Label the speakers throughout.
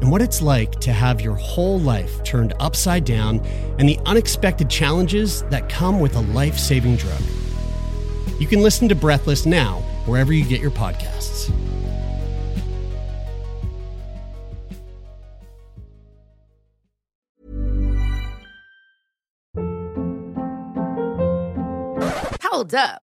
Speaker 1: and what it's like to have your whole life turned upside down and the unexpected challenges that come with a life saving drug. You can listen to Breathless now, wherever you get your podcasts.
Speaker 2: Hold up.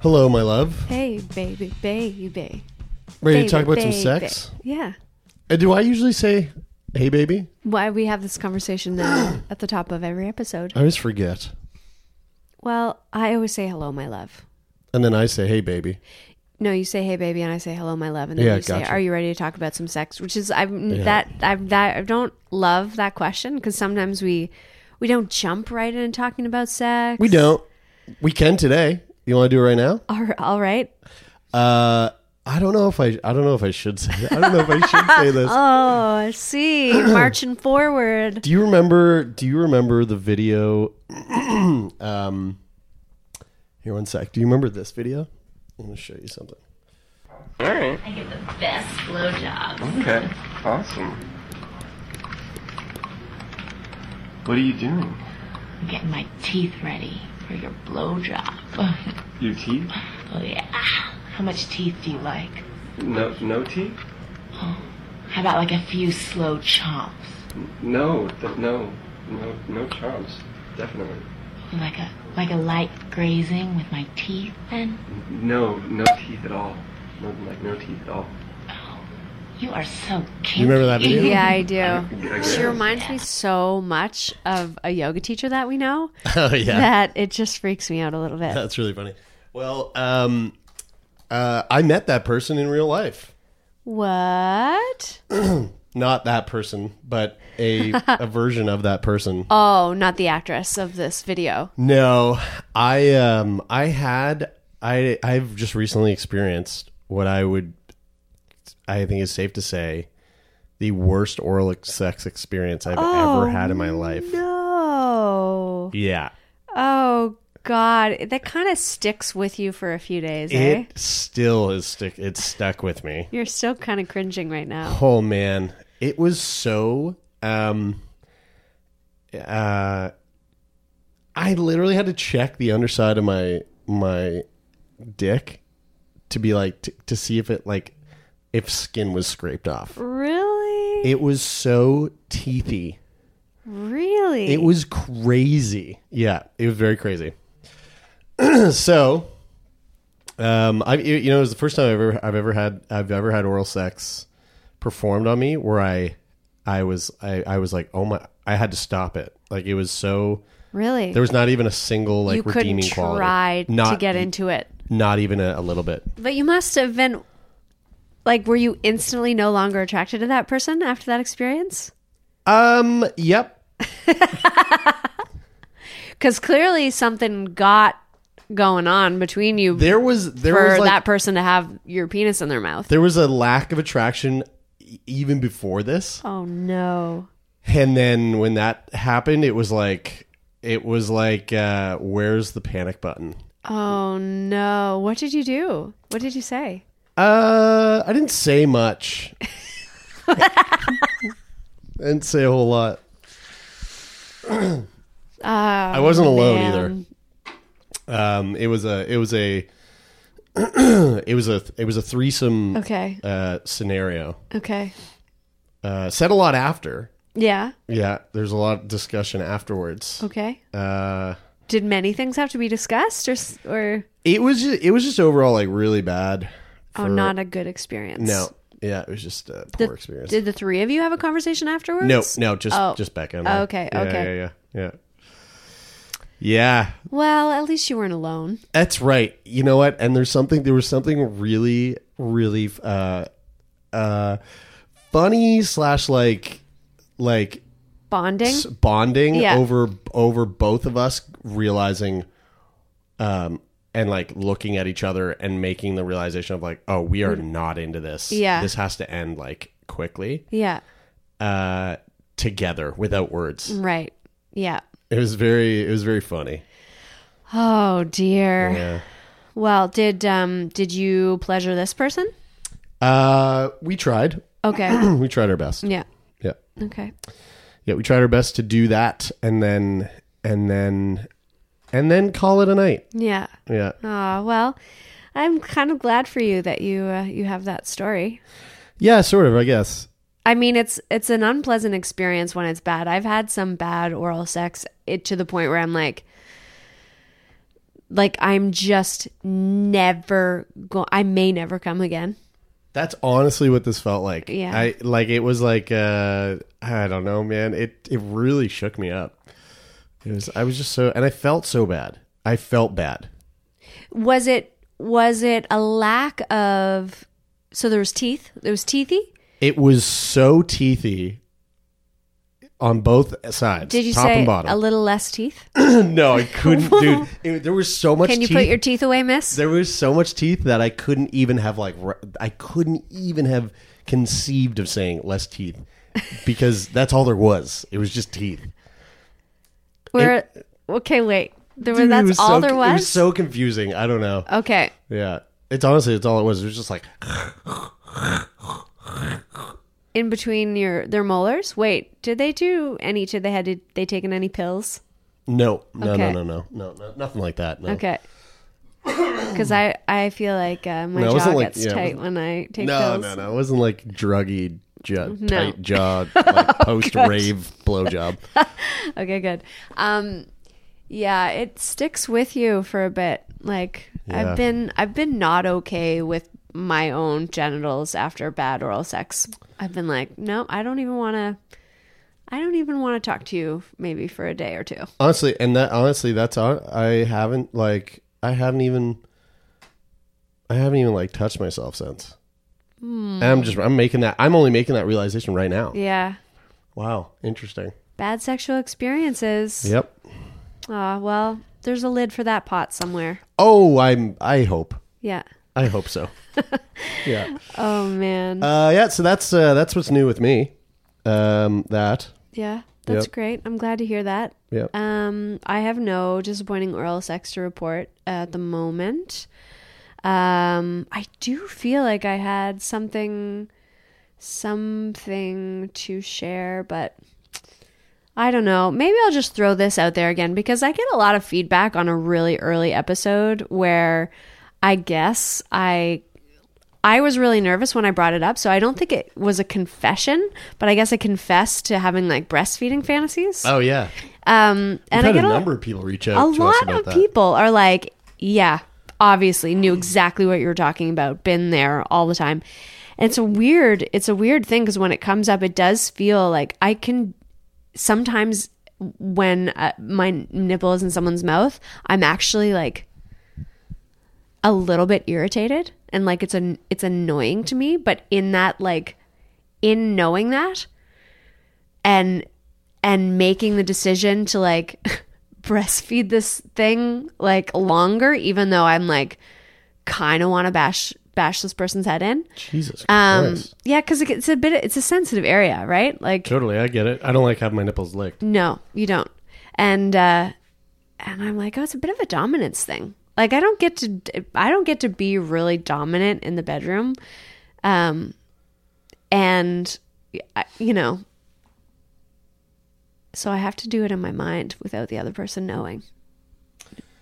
Speaker 1: Hello, my love.
Speaker 3: Hey, baby, baby.
Speaker 1: Ready to talk about
Speaker 3: Baby,
Speaker 1: some sex?
Speaker 3: Yeah.
Speaker 1: Uh, do I usually say, hey, baby?
Speaker 3: Why we have this conversation now at the top of every episode.
Speaker 1: I always forget.
Speaker 3: Well, I always say hello, my love.
Speaker 1: And then I say, hey, baby.
Speaker 3: No, you say hey, baby, and I say hello, my love, and then
Speaker 1: Yeah,
Speaker 3: you say, "Are you ready to talk about some sex?" Which is I'm
Speaker 1: Yeah.
Speaker 3: that I'm that I don't love that question because sometimes we we don't jump right in talking about sex.
Speaker 1: We don't. We can today. You want to do it right now?
Speaker 3: All right, all right.
Speaker 1: Uh, I don't know if I. I don't know if I should say. I don't know if I should say this.
Speaker 3: Oh, I see. Marching forward.
Speaker 1: Do you remember? Do you remember the video? um, here, one sec. Do you remember this video? I'm going to show you something.
Speaker 4: All right.
Speaker 2: I get the best blowjob.
Speaker 4: Okay. Awesome. What are you doing?
Speaker 2: I'm getting my teeth ready for your blowjob.
Speaker 4: Your teeth?
Speaker 2: Oh yeah. How much teeth do you like?
Speaker 4: No, no teeth? Oh.
Speaker 2: How about like a few slow chomps?
Speaker 4: No, no, no, no chomps. Definitely.
Speaker 2: Like a like a light grazing with my teeth then?
Speaker 4: No, no teeth at all. No, like no teeth at all.
Speaker 2: You are so cute.
Speaker 1: You remember that video?
Speaker 3: Yeah, I do. She reminds me so much of a yoga teacher that we know
Speaker 1: Oh yeah,
Speaker 3: that it just freaks me out a little bit.
Speaker 1: that's really funny. Well, um, uh, I met that person in real life.
Speaker 3: What?
Speaker 1: Not that person, but a a version of that person.
Speaker 3: Oh, not the actress of this video.
Speaker 1: No, I um I had I I've just recently experienced what I would I think it's safe to say the worst oral sex experience I've ever had in my life.
Speaker 3: No.
Speaker 1: Yeah.
Speaker 3: Oh God, that kind of sticks with you for a few days, eh?
Speaker 1: It still is stick it's stuck with me.
Speaker 3: You're still kind of cringing right now.
Speaker 1: Oh man, it was so um uh
Speaker 5: I literally had to check the underside of my my dick to be like to, to see if it like if skin was scraped off.
Speaker 3: Really?
Speaker 5: It was so teethy.
Speaker 3: really?
Speaker 5: It was crazy. Yeah, it was very crazy. so, um, I you know it was the first time I've ever I've ever had I've ever had oral sex performed on me where I I was I I was like oh my I had to stop it like it was so
Speaker 3: really.
Speaker 5: there was not even a single like
Speaker 3: you couldn't
Speaker 5: redeeming quality
Speaker 3: try to get into it.
Speaker 5: not even a, a little bit
Speaker 3: But you must have been like were you instantly no longer attracted to that person after that experience?
Speaker 5: um yep
Speaker 3: Cuz clearly something got going on between you
Speaker 5: there was there
Speaker 3: for
Speaker 5: was like,
Speaker 3: that person to have your penis in their mouth.
Speaker 5: there was a lack of attraction even before this
Speaker 3: Oh no.
Speaker 5: And then when that happened, it was like it was like uh where's the panic button?
Speaker 3: Oh no. What did you do? What did you say?
Speaker 5: Uh I didn't say much. I didn't say a whole lot. I wasn't alone
Speaker 3: man.
Speaker 5: either. Um it was a it was a it was a it was a threesome
Speaker 3: Okay.
Speaker 5: uh scenario.
Speaker 3: Okay.
Speaker 5: Uh said a lot after.
Speaker 3: Yeah.
Speaker 5: Yeah, there's a lot of discussion afterwards.
Speaker 3: Okay.
Speaker 5: Uh
Speaker 3: Did many things have to be discussed or s- or
Speaker 5: it was just, it was just overall like really bad.
Speaker 3: Oh not a good experience?
Speaker 5: No. Yeah, it was just a
Speaker 3: The-
Speaker 5: poor experience.
Speaker 3: Did the three of you have a conversation afterwards?
Speaker 5: no, no, just
Speaker 3: Oh.
Speaker 5: just Becca. and
Speaker 3: Oh, okay,
Speaker 5: Yeah,
Speaker 3: okay.
Speaker 5: Yeah, yeah, yeah. Yeah,
Speaker 3: Well, at least you weren't alone.
Speaker 5: that's right. You know what? And there's something. There was something really, really, uh, uh, funny slash like, like
Speaker 3: Bonding.
Speaker 5: bonding
Speaker 3: Yeah.
Speaker 5: over over both of us realizing, um, and like looking at each other and making the realization of like, oh, we are not into this.
Speaker 3: Mm. Yeah.
Speaker 5: this has to end like quickly.
Speaker 3: yeah.
Speaker 5: uh, together without words.
Speaker 3: Right. Yeah.
Speaker 5: It was very, it was very funny.
Speaker 3: Oh dear.
Speaker 5: Yeah.
Speaker 3: Well, did um did you pleasure this person?
Speaker 5: Uh, we tried.
Speaker 3: Okay.
Speaker 5: we tried our best.
Speaker 3: yeah.
Speaker 5: Yeah,
Speaker 3: Okay.
Speaker 5: yeah. We tried our best to do that, and then, and then, and then call it a night.
Speaker 3: Yeah.
Speaker 5: Yeah.
Speaker 3: Ah, well, I'm kind of glad for you that you uh, you have that story.
Speaker 5: Yeah, sort of. I guess.
Speaker 3: I mean, it's it's an unpleasant experience when it's bad. I've had some bad oral sex it to the point where I'm like like I'm just never go I may never come again.
Speaker 5: That's honestly what this felt like.
Speaker 3: Yeah.
Speaker 5: I like it was like uh I don't know, man. It it really shook me up. It was I was just so and I felt so bad. I felt bad.
Speaker 3: Was it was it a lack of so there was teeth? There was teethy?
Speaker 5: It was so teethy on both sides.
Speaker 3: Did you
Speaker 5: top
Speaker 3: say
Speaker 5: and bottom?
Speaker 3: a little less teeth?
Speaker 5: no, I couldn't, dude. It, there was so much.
Speaker 3: Can you
Speaker 5: teeth.
Speaker 3: put your teeth away, miss?
Speaker 5: There was so much teeth that I couldn't even have like. I couldn't even have conceived of saying less teeth because that's all there was. It was just teeth.
Speaker 3: Where okay, wait. There were,
Speaker 5: Dude,
Speaker 3: that's
Speaker 5: was
Speaker 3: all
Speaker 5: so,
Speaker 3: there was?
Speaker 5: It was so confusing. I don't know.
Speaker 3: okay.
Speaker 5: Yeah, it's honestly it's all it was. It was just like
Speaker 3: In between your their molars? Wait, did they do any did they had did they taken any pills?
Speaker 5: no, no,
Speaker 3: Okay.
Speaker 5: no, no, no, no, no, nothing like that. No.
Speaker 3: Okay. Because I, I feel like uh, my
Speaker 5: No,
Speaker 3: jaw
Speaker 5: like-
Speaker 3: gets
Speaker 5: yeah,
Speaker 3: tight when I take
Speaker 5: No,
Speaker 3: pills.
Speaker 5: no, no. It wasn't like druggy, jaw,
Speaker 3: No.
Speaker 5: tight jaw, like post rave blowjob.
Speaker 3: Okay, good. Um, yeah, it sticks with you for a bit. Like
Speaker 5: Yeah.
Speaker 3: I've been, I've been not okay with my own genitals after bad oral sex. I've been like, no, I don't even want to. I don't even want to talk to you maybe for a day or two.
Speaker 5: honestly, and that honestly, that's all. I haven't like I haven't even I haven't even like touched myself since. And I'm just I'm making that I'm only making that realization right now.
Speaker 3: Yeah.
Speaker 5: Wow, interesting.
Speaker 3: Bad sexual experiences.
Speaker 5: Yep.
Speaker 3: Ah, well, there's a lid for that pot somewhere.
Speaker 5: Oh, I'm I hope.
Speaker 3: Yeah.
Speaker 5: I hope so. yeah.
Speaker 3: Oh man.
Speaker 5: Uh yeah, so that's uh that's what's new with me. Um that.
Speaker 3: yeah, that's
Speaker 5: yep.
Speaker 3: great. I'm glad to hear that.
Speaker 5: Yep.
Speaker 3: Um, I have no disappointing oral sex to report at the moment. Um, I do feel like I had something, something to share, but I don't know. Maybe I'll just throw this out there again because I get a lot of feedback on a really early episode where I guess I I was really nervous when I brought it up, so I don't think it was a confession, but I guess I confessed to having like breastfeeding fantasies.
Speaker 5: Oh yeah.
Speaker 3: Um, and I get
Speaker 5: a
Speaker 3: a,
Speaker 5: number of people reach
Speaker 3: a
Speaker 5: out us
Speaker 3: lot of
Speaker 5: that.
Speaker 3: people are like, yeah, obviously knew exactly what you were talking about, been there all the time. And it's a weird, it's a weird thing because when it comes up, it does feel like I can sometimes when uh, my nipple is in someone's mouth, I'm actually like a little bit irritated and like it's an it's annoying to me, but in that like in knowing that and and making the decision to like breastfeed this thing like longer even though I'm like kind of want to bash bash this person's head in.
Speaker 5: Jesus
Speaker 3: Um
Speaker 5: Christ.
Speaker 3: yeah cuz it's a bit it's a sensitive area, right? Like
Speaker 5: Totally, I get it. I don't like having my nipples licked.
Speaker 3: no, you don't. And uh and I'm like, "Oh, it's a bit of a dominance thing." Like I don't get to I don't get to be really dominant in the bedroom. Um and you know, so I have to do it in my mind without the other person knowing.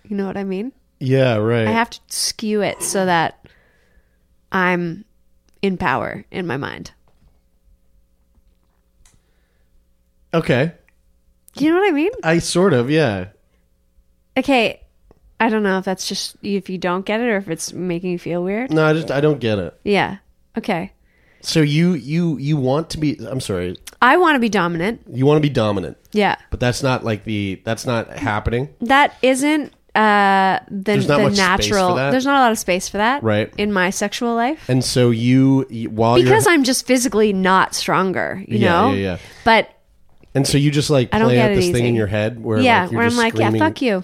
Speaker 3: You know what I mean?
Speaker 5: Yeah, right.
Speaker 3: I have to skew it so that I'm in power in my mind.
Speaker 5: okay.
Speaker 3: You know what I mean?
Speaker 5: I sort of, yeah.
Speaker 3: Okay, I don't know if that's just if you don't get it or if it's making you feel weird.
Speaker 5: No, I just I don't get it.
Speaker 3: Yeah. Okay.
Speaker 5: So you you you want to be I'm sorry.
Speaker 3: I want to be dominant.
Speaker 5: You want to be dominant,
Speaker 3: Yeah.
Speaker 5: but that's not like the that's not happening.
Speaker 3: That isn't uh the,
Speaker 5: There's not
Speaker 3: the
Speaker 5: much space
Speaker 3: natural
Speaker 5: for that?
Speaker 3: there's not a lot of space for that
Speaker 5: Right.
Speaker 3: in my sexual life
Speaker 5: And so you you- while
Speaker 3: because
Speaker 5: you're
Speaker 3: I'm just physically not stronger, you
Speaker 5: Yeah,
Speaker 3: know?
Speaker 5: yeah, yeah.
Speaker 3: But
Speaker 5: and so you just like
Speaker 3: I don't
Speaker 5: play
Speaker 3: get
Speaker 5: out
Speaker 3: it
Speaker 5: this thing in your head where
Speaker 3: yeah,
Speaker 5: like, you're
Speaker 3: where I'm
Speaker 5: just
Speaker 3: like, yeah,
Speaker 5: screaming-
Speaker 3: fuck you.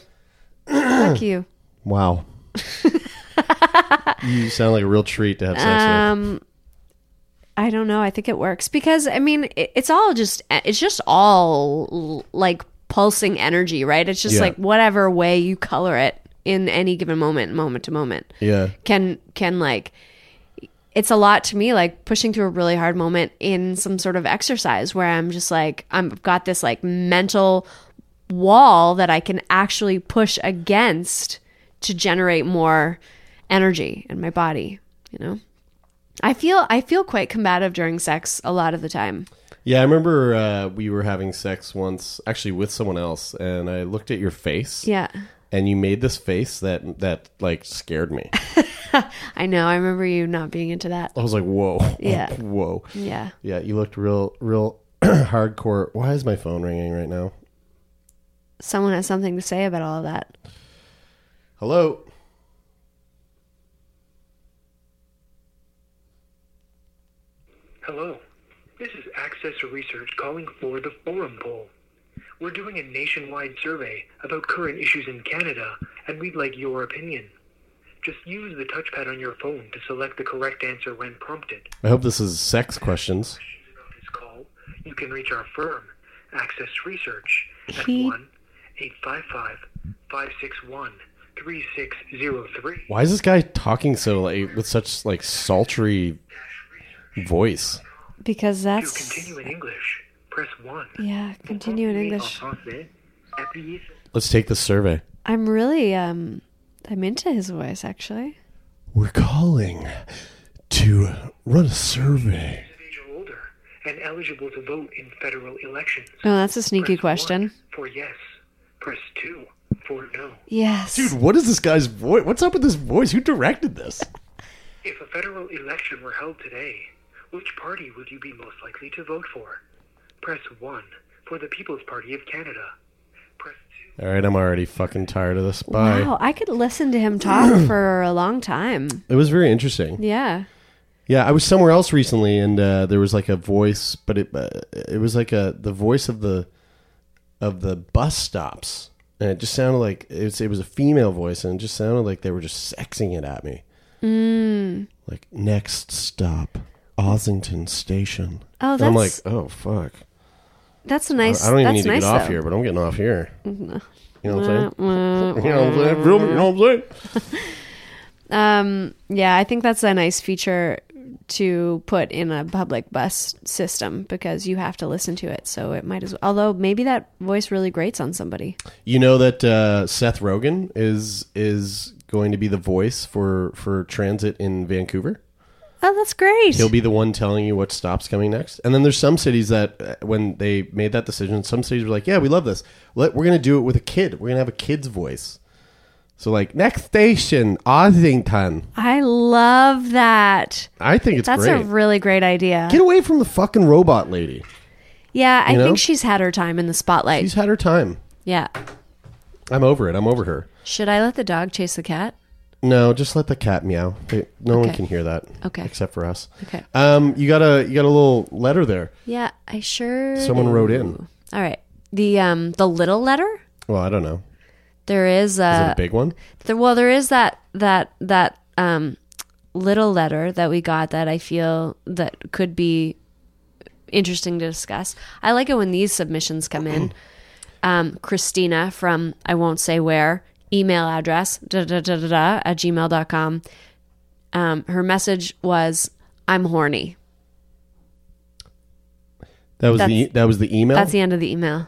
Speaker 3: fuck you.
Speaker 5: Wow. you sound like a real treat to have sex with
Speaker 3: Um I don't know. I think it works because I mean, it, it's all just it's just all like pulsing energy, right? It's just
Speaker 5: Yeah.
Speaker 3: like whatever way you color it in any given moment, moment to moment.
Speaker 5: Yeah.
Speaker 3: can can like it's a lot to me like pushing through a really hard moment in some sort of exercise where I'm just like I've got this like mental wall that I can actually push against to generate more energy in my body, you know. I feel I feel quite combative during sex a lot of the time.
Speaker 5: Yeah, I remember uh, we were having sex once, actually with someone else, and I looked at your face,
Speaker 3: Yeah.
Speaker 5: and you made this face that that like scared me.
Speaker 3: I know. I remember you not being into that.
Speaker 5: I was like, "Whoa,
Speaker 3: Yeah.
Speaker 5: whoa."
Speaker 3: Yeah.
Speaker 5: Yeah, you looked real, real hardcore. Why is my phone ringing right now?
Speaker 3: Someone has something to say about all of that.
Speaker 5: Hello.
Speaker 6: Hello. This is Access Research calling for the Forum Poll. We're doing a nationwide survey about current issues in Canada, and we'd like your opinion. Just use the touchpad on your phone to select the correct answer when prompted.
Speaker 5: I hope this is sex questions.
Speaker 6: This call, you can reach our firm, Access Research, at
Speaker 3: He-
Speaker 6: 1 855 561 3603.
Speaker 5: Why is this guy talking so like with such like sultry voice?
Speaker 3: Because
Speaker 6: To
Speaker 3: that's
Speaker 6: continue in English, press 1.
Speaker 3: yeah, continue in English.
Speaker 6: En français, appuyez sur-
Speaker 5: Let's take the survey.
Speaker 3: I'm really um I'm into his voice actually.
Speaker 5: We're calling to run a survey.
Speaker 6: of age or older and eligible to vote in federal elections.
Speaker 3: Oh, that's a sneaky
Speaker 6: Press
Speaker 3: question.
Speaker 6: one for yes. Press 2 for no.
Speaker 3: Yes.
Speaker 5: Dude, what is this guy's voice? What's up with this voice? Who directed this?
Speaker 6: If a federal election were held today, which party would you be most likely to vote for? Press 1 for the People's Party of Canada. Press 2
Speaker 5: All right, I'm already fucking tired of this. Bye.
Speaker 3: Wow, I could listen to him talk for a long time.
Speaker 5: It was very interesting.
Speaker 3: Yeah.
Speaker 5: Yeah, I was somewhere else recently, and uh, there was like a voice, but it uh, it was like a the voice of the of the bus stops, and it just sounded like it was, it was a female voice, and it just sounded like they were just sexing it at me. Mm. Like next stop, Ossington Station.
Speaker 3: Oh,
Speaker 5: And I'm like, oh fuck,
Speaker 3: that's a nice.
Speaker 5: I don't even
Speaker 3: that's
Speaker 5: need to
Speaker 3: nice,
Speaker 5: get off
Speaker 3: though.
Speaker 5: here, but I'm getting off here. You know what I'm saying? You know what I'm saying? You know what I'm saying?
Speaker 3: Um, yeah, I think that's a nice feature to put in a public bus system because you have to listen to it. So it might as well. Although maybe that voice really grates on somebody.
Speaker 5: You know that uh, Seth Rogen is is going to be the voice for for transit in Vancouver.
Speaker 3: Oh, that's great.
Speaker 5: He'll be the one telling you what stops coming next. And then there's some cities that uh, when they made that decision, some cities were like, "Yeah, we love this. Let, we're going to do it with a kid. We're going to have a kid's voice." So like next station, Ossington.
Speaker 3: I love that.
Speaker 5: I think it's
Speaker 3: That's
Speaker 5: great.
Speaker 3: a really great idea.
Speaker 5: Get away from the fucking robot lady.
Speaker 3: yeah, I
Speaker 5: you know?
Speaker 3: think she's had her time in the spotlight.
Speaker 5: She's had her time.
Speaker 3: yeah.
Speaker 5: I'm over it. I'm over her.
Speaker 3: Should I let the dog chase the cat?
Speaker 5: No, just let the cat meow. They, no one can hear that.
Speaker 3: Okay.
Speaker 5: Except for us.
Speaker 3: Okay.
Speaker 5: Um, you got a you got a little letter there.
Speaker 3: Yeah, I sure.
Speaker 5: Someone
Speaker 3: do.
Speaker 5: wrote in.
Speaker 3: All right. The um the little letter.
Speaker 5: Well, I don't know.
Speaker 3: There is
Speaker 5: Is it
Speaker 3: uh
Speaker 5: a big one?
Speaker 3: there, well there is that that that um little letter that we got that I feel that could be interesting to discuss. I like it when these submissions come in. Um, Christina from I won't say where email address da da da da da at gmail.com. Um, her message was I'm horny.
Speaker 5: That was the
Speaker 3: That's-
Speaker 5: that was the email.
Speaker 3: That's the end of the email.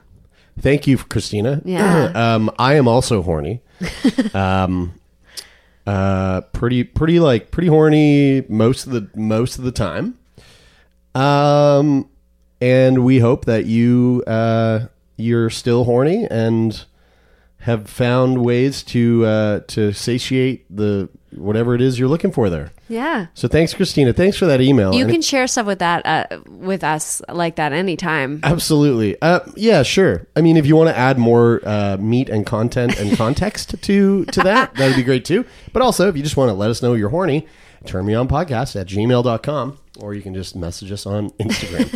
Speaker 5: Thank you, Christina.
Speaker 3: Yeah.
Speaker 5: um, I am also horny. um, uh, pretty, pretty like pretty horny most of the most of the time. Um, and we hope that you uh you're still horny and have found ways to uh to satiate the whatever it is you're looking for there.
Speaker 3: Yeah.
Speaker 5: So thanks, Christina. Thanks for that email.
Speaker 3: You
Speaker 5: And
Speaker 3: can share stuff with that uh, with us like that anytime.
Speaker 5: Absolutely. Uh, yeah, sure. I mean, if you want to add more uh, meat and content and context to to that, that would be great too. But also, if you just want to let us know you're horny, turn me on podcast at gmail.com or you can just message us on Instagram.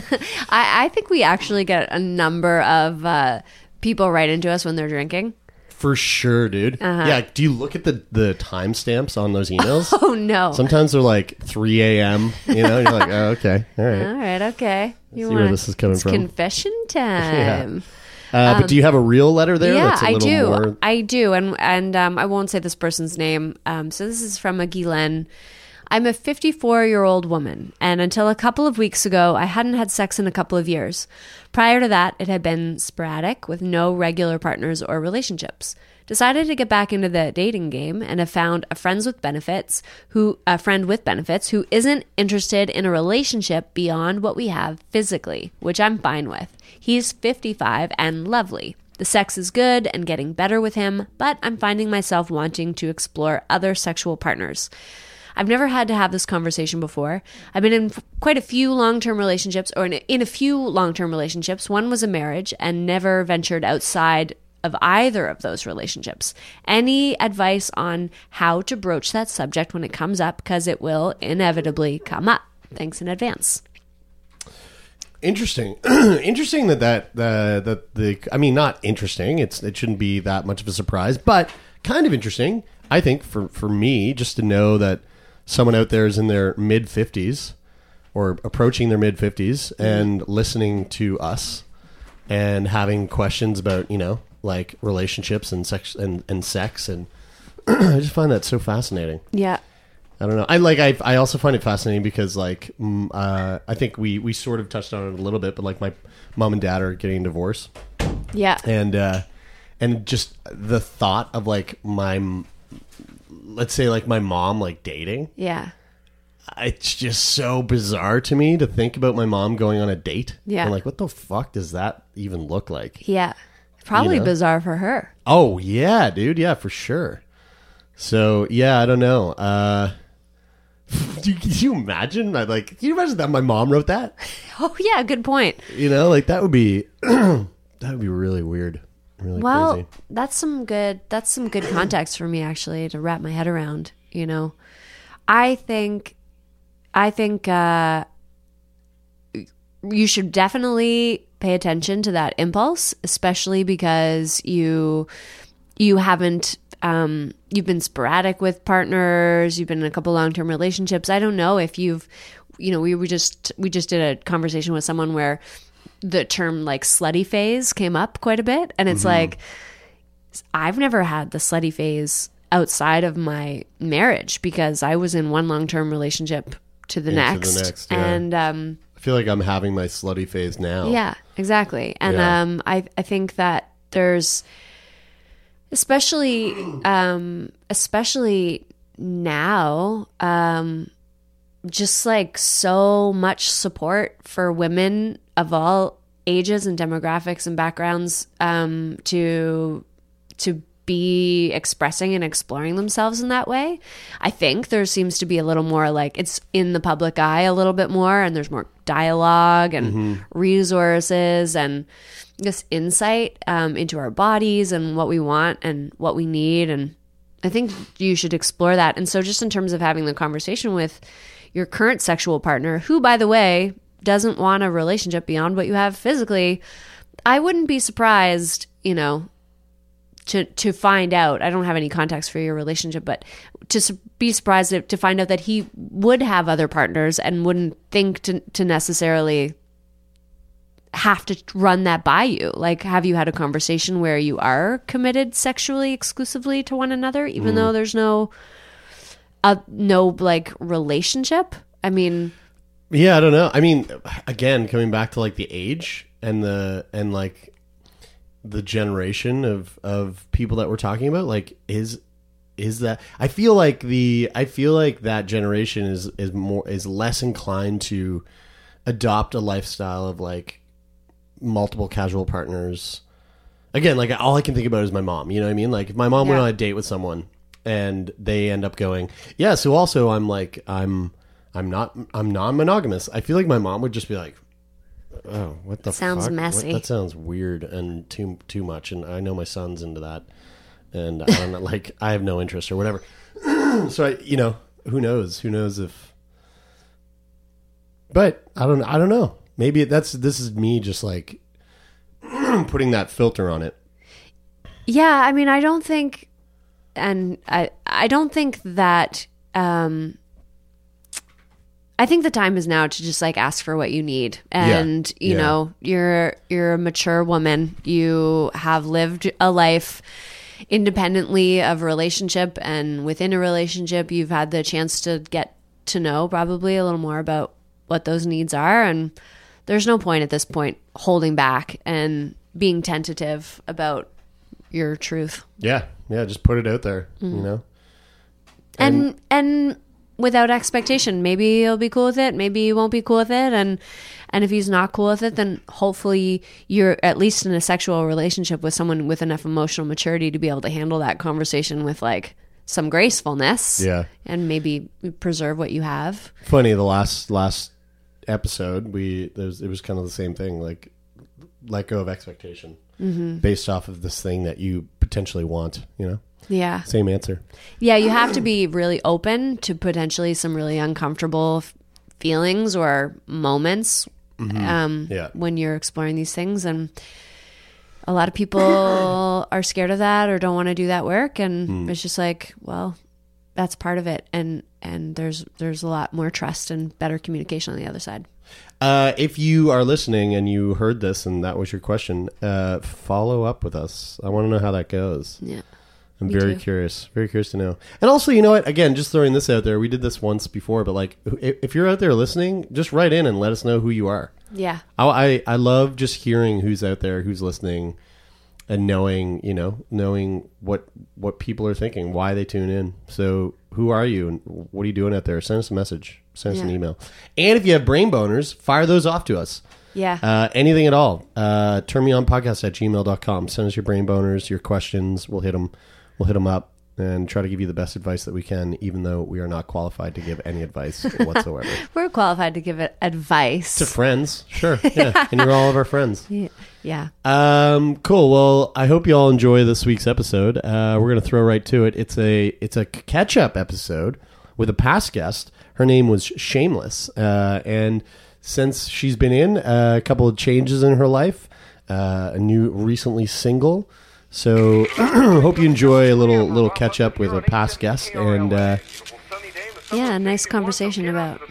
Speaker 3: I, I think we actually get a number of uh, people write into us when they're drinking.
Speaker 5: For sure, dude.
Speaker 3: Uh-huh.
Speaker 5: Yeah. Do you look at the, the timestamps on those emails?
Speaker 3: Oh no!
Speaker 5: Sometimes they're like 3 a.m., you know, you're like, oh, okay. All right.
Speaker 3: All right, okay. You
Speaker 5: see where
Speaker 3: wanna-
Speaker 5: this is coming
Speaker 3: it's
Speaker 5: from.
Speaker 3: Confession time.
Speaker 5: Uh, but do you have a real letter there?
Speaker 3: Um, Yeah,
Speaker 5: that's a
Speaker 3: I do.
Speaker 5: More...
Speaker 3: I do, and and um, I won't say this person's name. Um, so this is from a Guylaine. I'm a 54 year old woman, and until a couple of weeks ago, I hadn't had sex in a couple of years. Prior to that, it had been sporadic with no regular partners or relationships. Decided to get back into the dating game and have found a friends with benefits who a friend with benefits who isn't interested in a relationship beyond what we have physically, which I'm fine with. He's 55 and lovely. The sex is good and getting better with him, but I'm finding myself wanting to explore other sexual partners. I've never had to have this conversation before. I've been in quite a few long term relationships, or in a, in a few long term relationships. One was a marriage and never ventured outside of either of those relationships. Any advice on how to broach that subject when it comes up, because it will inevitably come up? Thanks in advance.
Speaker 5: Interesting. interesting that that uh, that the I mean not interesting. It's it shouldn't be that much of a surprise, but kind of interesting. I think for for me just to know that someone out there is in their mid 50s or approaching their mid 50s and listening to us and having questions about, you know, like relationships and sex and, and sex and I just find that so fascinating.
Speaker 3: Yeah.
Speaker 5: I don't know. I like. I I also find it fascinating because like mm, uh, I think we we sort of touched on it a little bit, but like my mom and dad are getting divorced,
Speaker 3: Yeah.
Speaker 5: and uh, and just the thought of like my m- let's say like my mom like dating,
Speaker 3: Yeah.
Speaker 5: it's just so bizarre to me to think about my mom going on a date.
Speaker 3: Yeah.
Speaker 5: and like what the fuck does that even look like?
Speaker 3: Yeah. Probably
Speaker 5: You know?
Speaker 3: bizarre for her.
Speaker 5: Oh yeah, dude. Yeah, for sure. So yeah, I don't know. Uh, do you, can you imagine? I like. Can you imagine that my mom wrote that?
Speaker 3: Oh, yeah. Good point.
Speaker 5: You know, like that would be that would be really weird. Really
Speaker 3: well,
Speaker 5: crazy.
Speaker 3: that's some good that's some good context for me actually to wrap my head around, you know. I think I think uh you should definitely pay attention to that impulse, especially because you you haven't um you've been sporadic with partners, you've been in a couple long-term relationships. I don't know if you've you know, we were just we just did a conversation with someone where the term like slutty phase came up quite a bit and it's like I've never had the slutty phase outside of my marriage because I was in one long-term relationship to the
Speaker 5: Into the
Speaker 3: next,
Speaker 5: next, yeah.
Speaker 3: and um,
Speaker 5: I feel like I'm having my slutty phase now.
Speaker 3: yeah, exactly. And
Speaker 5: Yeah.
Speaker 3: um, I I think that there's especially um, especially now um, just like so much support for women of all ages and demographics and backgrounds um, to to be expressing and exploring themselves in that way. I think there seems to be a little more like it's in the public eye a little bit more, and there's more dialogue and resources and this insight um, into our bodies and what we want and what we need. And I think you should explore that. And so, just in terms of having the conversation with your current sexual partner, who, by the way, doesn't want a relationship beyond what you have physically, I wouldn't be surprised, you know, to to find out. I don't have any context for your relationship, but to su- be surprised to, to find out that he would have other partners and wouldn't think to to necessarily have to run that by you. Like, have you had a conversation where you are committed sexually exclusively to one another, even though there's no, uh, no like relationship? I mean,
Speaker 5: Yeah, I don't know. I mean, again, coming back to like the age and the and like the generation of of people that we're talking about, like is is that I feel like the I feel like that generation is is more is less inclined to adopt a lifestyle of like multiple casual partners. Again, like all I can think about is my mom. You know what I mean? Like if my mom went on a date with someone and they end up going, yeah. So also, I'm like I'm I'm not I'm non monogamous. I feel like my mom would just be like, oh, what the
Speaker 3: Sounds
Speaker 5: fuck? What-
Speaker 3: messy.
Speaker 5: that sounds weird and too too much. And I know my son's into that, and I don't know, like I have no interest or whatever. so I, you know, who knows? Who knows if? But I don't. I don't know. Maybe that's this is me just like putting that filter on it.
Speaker 3: Yeah, I mean, I don't think, and I, I don't think that. Um, I think the time is now to just like ask for what you need, and you
Speaker 5: yeah.
Speaker 3: know, you're you're a mature woman. You have lived a life independently of a relationship, and within a relationship, you've had the chance to get to know probably a little more about what those needs are, and there's no point at this point holding back and being tentative about your truth
Speaker 5: Yeah, yeah. Just put it out there.
Speaker 3: Mm-hmm.
Speaker 5: You know.
Speaker 3: and and without expectation. Maybe he'll be cool with it maybe he won't be cool with it and and if he's not cool with it then hopefully you're at least in a sexual relationship with someone with enough emotional maturity to be able to handle that conversation with like some gracefulness
Speaker 5: Yeah.
Speaker 3: and maybe preserve what you have.
Speaker 5: Funny the last last episode we there's it was kind of the same thing like let go of expectation mm-hmm. based off of this thing that you potentially want you know
Speaker 3: yeah
Speaker 5: same answer
Speaker 3: Yeah, you have to be really open to potentially some really uncomfortable f- feelings or moments um,
Speaker 5: Yeah.
Speaker 3: when you're exploring these things. And a lot of people are scared of that or don't want to do that work. And it's just like, well, that's part of it. And and there's there's a lot more trust and better communication on the other side.
Speaker 5: uh, if you are listening and you heard this and that was your question uh, follow up with us i want to know how that goes
Speaker 3: Yeah.
Speaker 5: I'm
Speaker 3: Me
Speaker 5: very
Speaker 3: too.
Speaker 5: curious very curious to know and also you know what again just throwing this out there we did this once before but like if you're out there listening just write in and let us know who you are
Speaker 3: Yeah.
Speaker 5: I, I I love just hearing who's out there, who's listening, and knowing you know knowing what what people are thinking, why they tune in. So who are you and what are you doing out there? Send us a message, send us an email, and if you have brain boners, fire those off to us.
Speaker 3: Yeah.
Speaker 5: Uh, anything at all. Uh, turn me on podcast at gmail.com. Send us your brain boners, your questions. We'll hit them. We'll hit them up and try to give you the best advice that we can, even though we are not qualified to give any advice whatsoever.
Speaker 3: We're qualified to give advice.
Speaker 5: to friends, sure, yeah, and you're all of our friends.
Speaker 3: yeah. yeah.
Speaker 5: Um, cool. Well, I hope you all enjoy this week's episode. Uh, we're gonna throw right to it. It's a it's a catch up episode with a past guest. Her name was Shameless, uh, and since she's been in uh, a couple of changes in her life, uh, a new recently single. So hope you enjoy a little little catch up with a past guest and. Uh,
Speaker 3: Yeah, a nice conversation about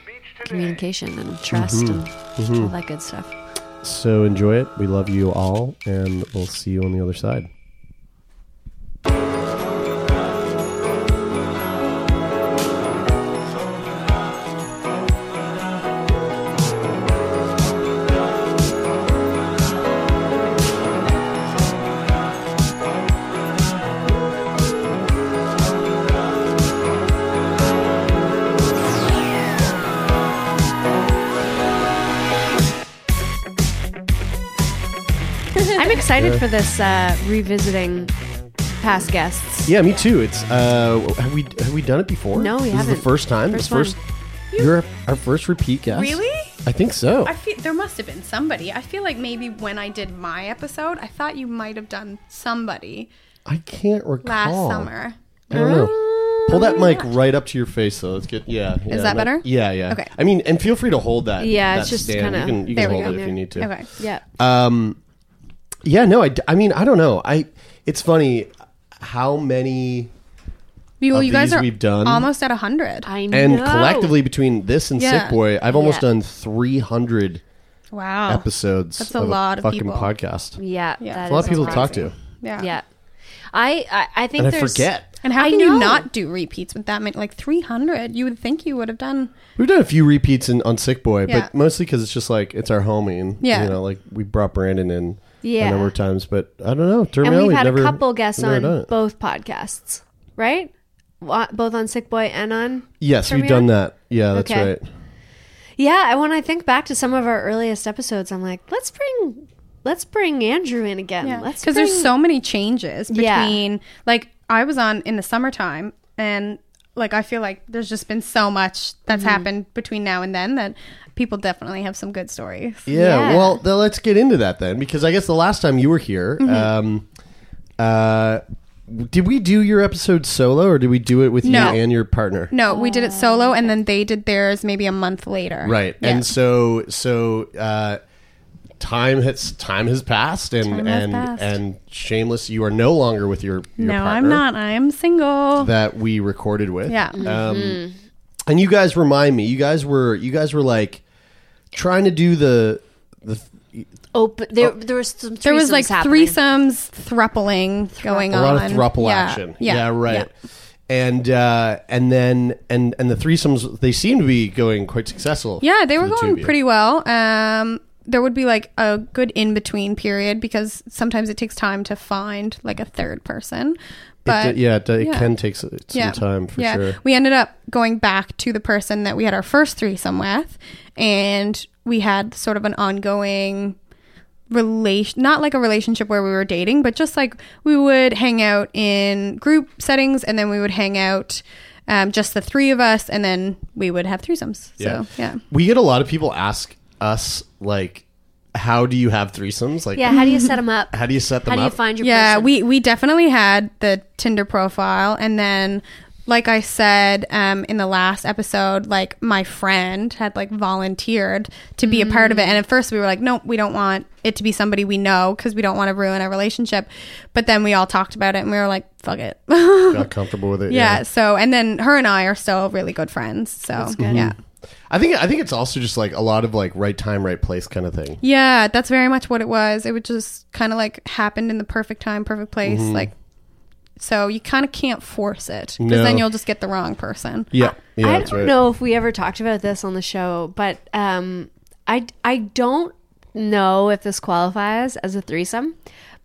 Speaker 3: communication and trust
Speaker 5: Mm-hmm.
Speaker 3: and all that good stuff.
Speaker 5: So enjoy it. We love you all, and we'll see you on the other side.
Speaker 3: I'm excited for this uh, revisiting past guests.
Speaker 5: Yeah, me too. It's uh, have we have we done it before?
Speaker 3: No, we
Speaker 5: this Is
Speaker 3: haven't.
Speaker 5: the first time.
Speaker 3: First
Speaker 5: This
Speaker 3: one.
Speaker 5: You're our, first repeat guest.
Speaker 7: Really?
Speaker 5: I think so.
Speaker 7: I feel there must have been somebody. I feel like maybe when I did my episode, I thought you might have done somebody
Speaker 5: I can't recall.
Speaker 7: last summer.
Speaker 5: I don't know. Pull that mic right up to your face, though. Let's get yeah. yeah
Speaker 7: that better?
Speaker 5: Yeah, yeah.
Speaker 7: Okay.
Speaker 5: I mean, and feel free to hold that.
Speaker 3: Yeah,
Speaker 5: that
Speaker 3: it's just kinda-
Speaker 5: You can, you can hold it if you need to.
Speaker 7: Okay.
Speaker 3: Yeah.
Speaker 5: Um, yeah, no, I, I mean, I don't know. I it's funny how many
Speaker 7: Well,
Speaker 5: Of
Speaker 7: you guys are
Speaker 5: we've done.
Speaker 7: almost at hundred.
Speaker 3: I know.
Speaker 5: and collectively between this and
Speaker 7: Yeah.
Speaker 5: Sick Boy, I've almost
Speaker 3: Yeah.
Speaker 5: done three hundred
Speaker 7: Wow.
Speaker 5: episodes.
Speaker 7: That's a
Speaker 5: of
Speaker 7: lot of
Speaker 5: fucking
Speaker 7: people.
Speaker 5: podcast.
Speaker 3: Yeah,
Speaker 7: Yeah.
Speaker 3: that
Speaker 5: A lot
Speaker 3: is
Speaker 5: of people to talk
Speaker 3: crazy.
Speaker 5: to,
Speaker 7: Yeah.
Speaker 3: Yeah, I I, I think
Speaker 5: and I
Speaker 3: there's
Speaker 5: forget.
Speaker 7: And how
Speaker 3: I
Speaker 7: can
Speaker 3: know.
Speaker 7: you not do repeats with that many? Like 300. You would think you would have done.
Speaker 5: We've done a few repeats in, on Sick Boy,
Speaker 7: Yeah.
Speaker 5: but mostly because it's just like it's our homie, and
Speaker 7: Yeah.
Speaker 5: you know, like we brought Brandon in
Speaker 3: Yeah.
Speaker 5: a number of times, but I don't know. Terminal,
Speaker 3: and we've
Speaker 5: we've
Speaker 3: had
Speaker 5: never,
Speaker 3: a couple guests
Speaker 5: we've never done
Speaker 3: on both podcasts, right? Both on Sick Boy and on.
Speaker 5: Yes, we've done that. Yeah, that's
Speaker 3: Okay.
Speaker 5: right.
Speaker 3: Yeah, I when I think back to some of our earliest episodes, I'm like, let's bring let's bring Andrew in again.
Speaker 7: Yeah.
Speaker 3: Let's
Speaker 7: Because there's so many changes
Speaker 3: Yeah.
Speaker 7: between, like, I was on in the summertime and, like, I feel like there's just been so much that's
Speaker 3: Mm-hmm.
Speaker 7: happened between now and then that people definitely have some good stories.
Speaker 5: Yeah,
Speaker 3: Yeah.
Speaker 5: well, then let's get into that then, because I guess the last time you were here,
Speaker 7: Mm-hmm.
Speaker 5: um, uh, did we do your episode solo, or did we do it with
Speaker 7: No.
Speaker 5: you and your partner?
Speaker 7: No, we did it solo and then they did theirs maybe a month later.
Speaker 5: Right,
Speaker 7: Yeah.
Speaker 5: and so so uh, time has time has passed, and
Speaker 7: Time
Speaker 5: and
Speaker 7: passed.
Speaker 5: and shameless, you are no longer with your, your
Speaker 7: no,
Speaker 5: partner
Speaker 7: I'm not. I am single.
Speaker 5: that we recorded with.
Speaker 7: Yeah.
Speaker 5: Um, and you guys remind me, you guys were you guys were like trying to do the the
Speaker 3: open. There, there was some.
Speaker 7: there was like
Speaker 3: happening.
Speaker 7: threesomes, thruppling going on.
Speaker 5: a
Speaker 7: on.
Speaker 5: lot of thruple
Speaker 7: Yeah.
Speaker 5: action.
Speaker 7: Yeah.
Speaker 5: right. And uh, and then and and the threesomes they seem to be going quite successful.
Speaker 7: Yeah, they were
Speaker 5: the
Speaker 7: going pretty well. Um, there would be like a good in between period because sometimes it takes time to find like a third person.
Speaker 5: It
Speaker 7: But
Speaker 5: d- yeah, it, it
Speaker 7: yeah.
Speaker 5: can take some
Speaker 7: yeah,
Speaker 5: time for
Speaker 7: yeah.
Speaker 5: sure.
Speaker 7: We ended up going back to the person that we had our first threesome with, and we had sort of an ongoing relation not like a relationship where we were dating but just like we would hang out in group settings and then we would hang out um, just the three of us and then we would have threesomes so yeah
Speaker 5: We get a lot of people ask us like, how do you have threesomes? Like,
Speaker 3: Yeah, how do you set them up?
Speaker 5: how do you set them
Speaker 3: How do you
Speaker 5: up?
Speaker 3: find your
Speaker 7: yeah
Speaker 3: person?
Speaker 7: we we definitely had the tinder profile and then like i said um, in the last episode like my friend had like volunteered to be a part of it and at first we were like nope we don't want it to be somebody we know because we don't want to ruin our relationship but then we all talked about it and we were like fuck it
Speaker 5: Got comfortable with it.
Speaker 7: yeah so and then her and i are still really good friends so yeah
Speaker 5: I think I think it's also just like a lot of like right time, right place kind of thing.
Speaker 7: yeah that's very much what it was it would just kind of like happened in the perfect time perfect place like so you kind of can't force it because
Speaker 5: No.
Speaker 7: then you'll just get the wrong person
Speaker 5: Yeah, yeah,
Speaker 3: I
Speaker 5: that's
Speaker 3: don't
Speaker 5: right.
Speaker 3: know if we ever talked about this on the show, but um, I I don't know if this qualifies as a threesome.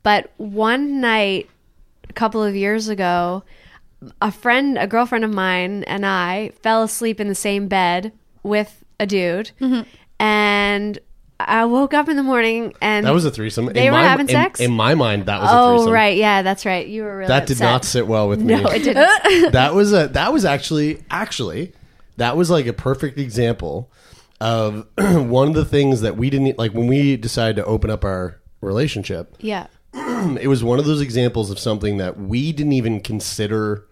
Speaker 3: But one night, a couple of years ago, a friend, a girlfriend of mine, and I fell asleep in the same bed with a dude, mm-hmm. and I woke up in the morning and
Speaker 5: That was a threesome.
Speaker 3: They
Speaker 5: in
Speaker 3: were
Speaker 5: my,
Speaker 3: having
Speaker 5: in-
Speaker 3: sex?
Speaker 5: In, my mind, that was a
Speaker 3: Oh
Speaker 5: threesome.
Speaker 3: right, yeah, that's right. You were really
Speaker 5: That did not sit well with me.
Speaker 3: No, it didn't.
Speaker 5: that was a that was actually actually that was like a perfect example of one of the things that we didn't like when we decided to open up our relationship.
Speaker 3: yeah.
Speaker 5: It was one of those examples of something that we didn't even consider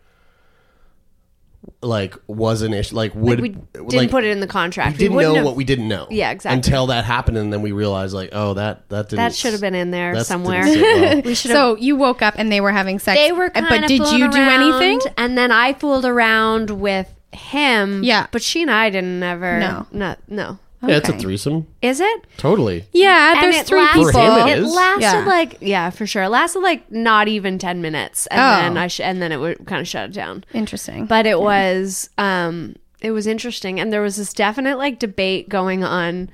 Speaker 5: like was an issue. Like would
Speaker 3: Like we didn't put it in the contract.
Speaker 5: We didn't
Speaker 3: wouldn't
Speaker 5: know
Speaker 3: have-
Speaker 5: what we didn't know.
Speaker 3: Yeah, exactly.
Speaker 5: Until that happened, and then we realized like, oh, that that didn't
Speaker 3: That should have been in there somewhere.
Speaker 5: well.
Speaker 3: we should have.
Speaker 7: so you woke up and they were having sex
Speaker 3: they were, kind
Speaker 7: but
Speaker 3: of
Speaker 7: did you do anything
Speaker 3: And then I fooled around with him.
Speaker 7: Yeah.
Speaker 3: but she and I didn't ever.
Speaker 7: No.
Speaker 3: no, no.
Speaker 5: Yeah, it's a threesome.
Speaker 3: Is it?
Speaker 5: Totally.
Speaker 7: yeah
Speaker 3: And
Speaker 7: there's three
Speaker 3: lasted,
Speaker 7: people
Speaker 5: For him it
Speaker 3: It
Speaker 5: is.
Speaker 3: lasted
Speaker 7: Yeah.
Speaker 3: like yeah, for sure. It lasted like not even ten minutes, and
Speaker 7: Oh.
Speaker 3: then I sh- and then it would kind of shut it down.
Speaker 7: interesting
Speaker 3: But it was um it was interesting, and there was this definite like debate going on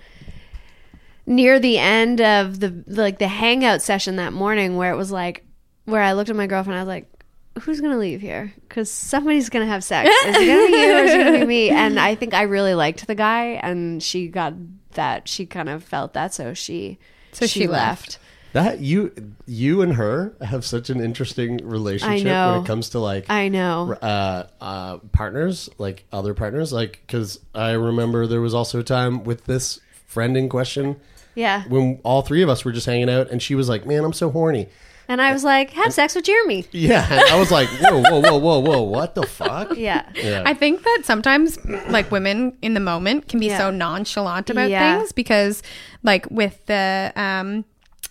Speaker 3: near the end of the like the hangout session that morning, where it was like where I looked at my girlfriend, and I was like. Who's gonna leave here? Because somebody's gonna have sex. Is it gonna be you or is it gonna be me? And I think I really liked the guy, and she got that. She kind of felt that, so she
Speaker 7: So she left.
Speaker 5: That you you and her have such an interesting relationship
Speaker 3: know.
Speaker 5: when it comes to like
Speaker 3: I know.
Speaker 5: uh, uh, partners, like other partners, like because I remember there was also a time with this friend in question
Speaker 3: Yeah.
Speaker 5: when all three of us were just hanging out, and she was like, "Man, I'm so horny."
Speaker 3: And I was like, have sex with Jeremy.
Speaker 5: Yeah, and I was like, "Whoa, whoa, whoa, whoa, whoa! What the fuck?"
Speaker 3: Yeah.
Speaker 5: Yeah.
Speaker 7: I think that sometimes like women in the moment can be
Speaker 3: Yeah.
Speaker 7: so nonchalant about
Speaker 3: Yeah.
Speaker 7: things because like with the um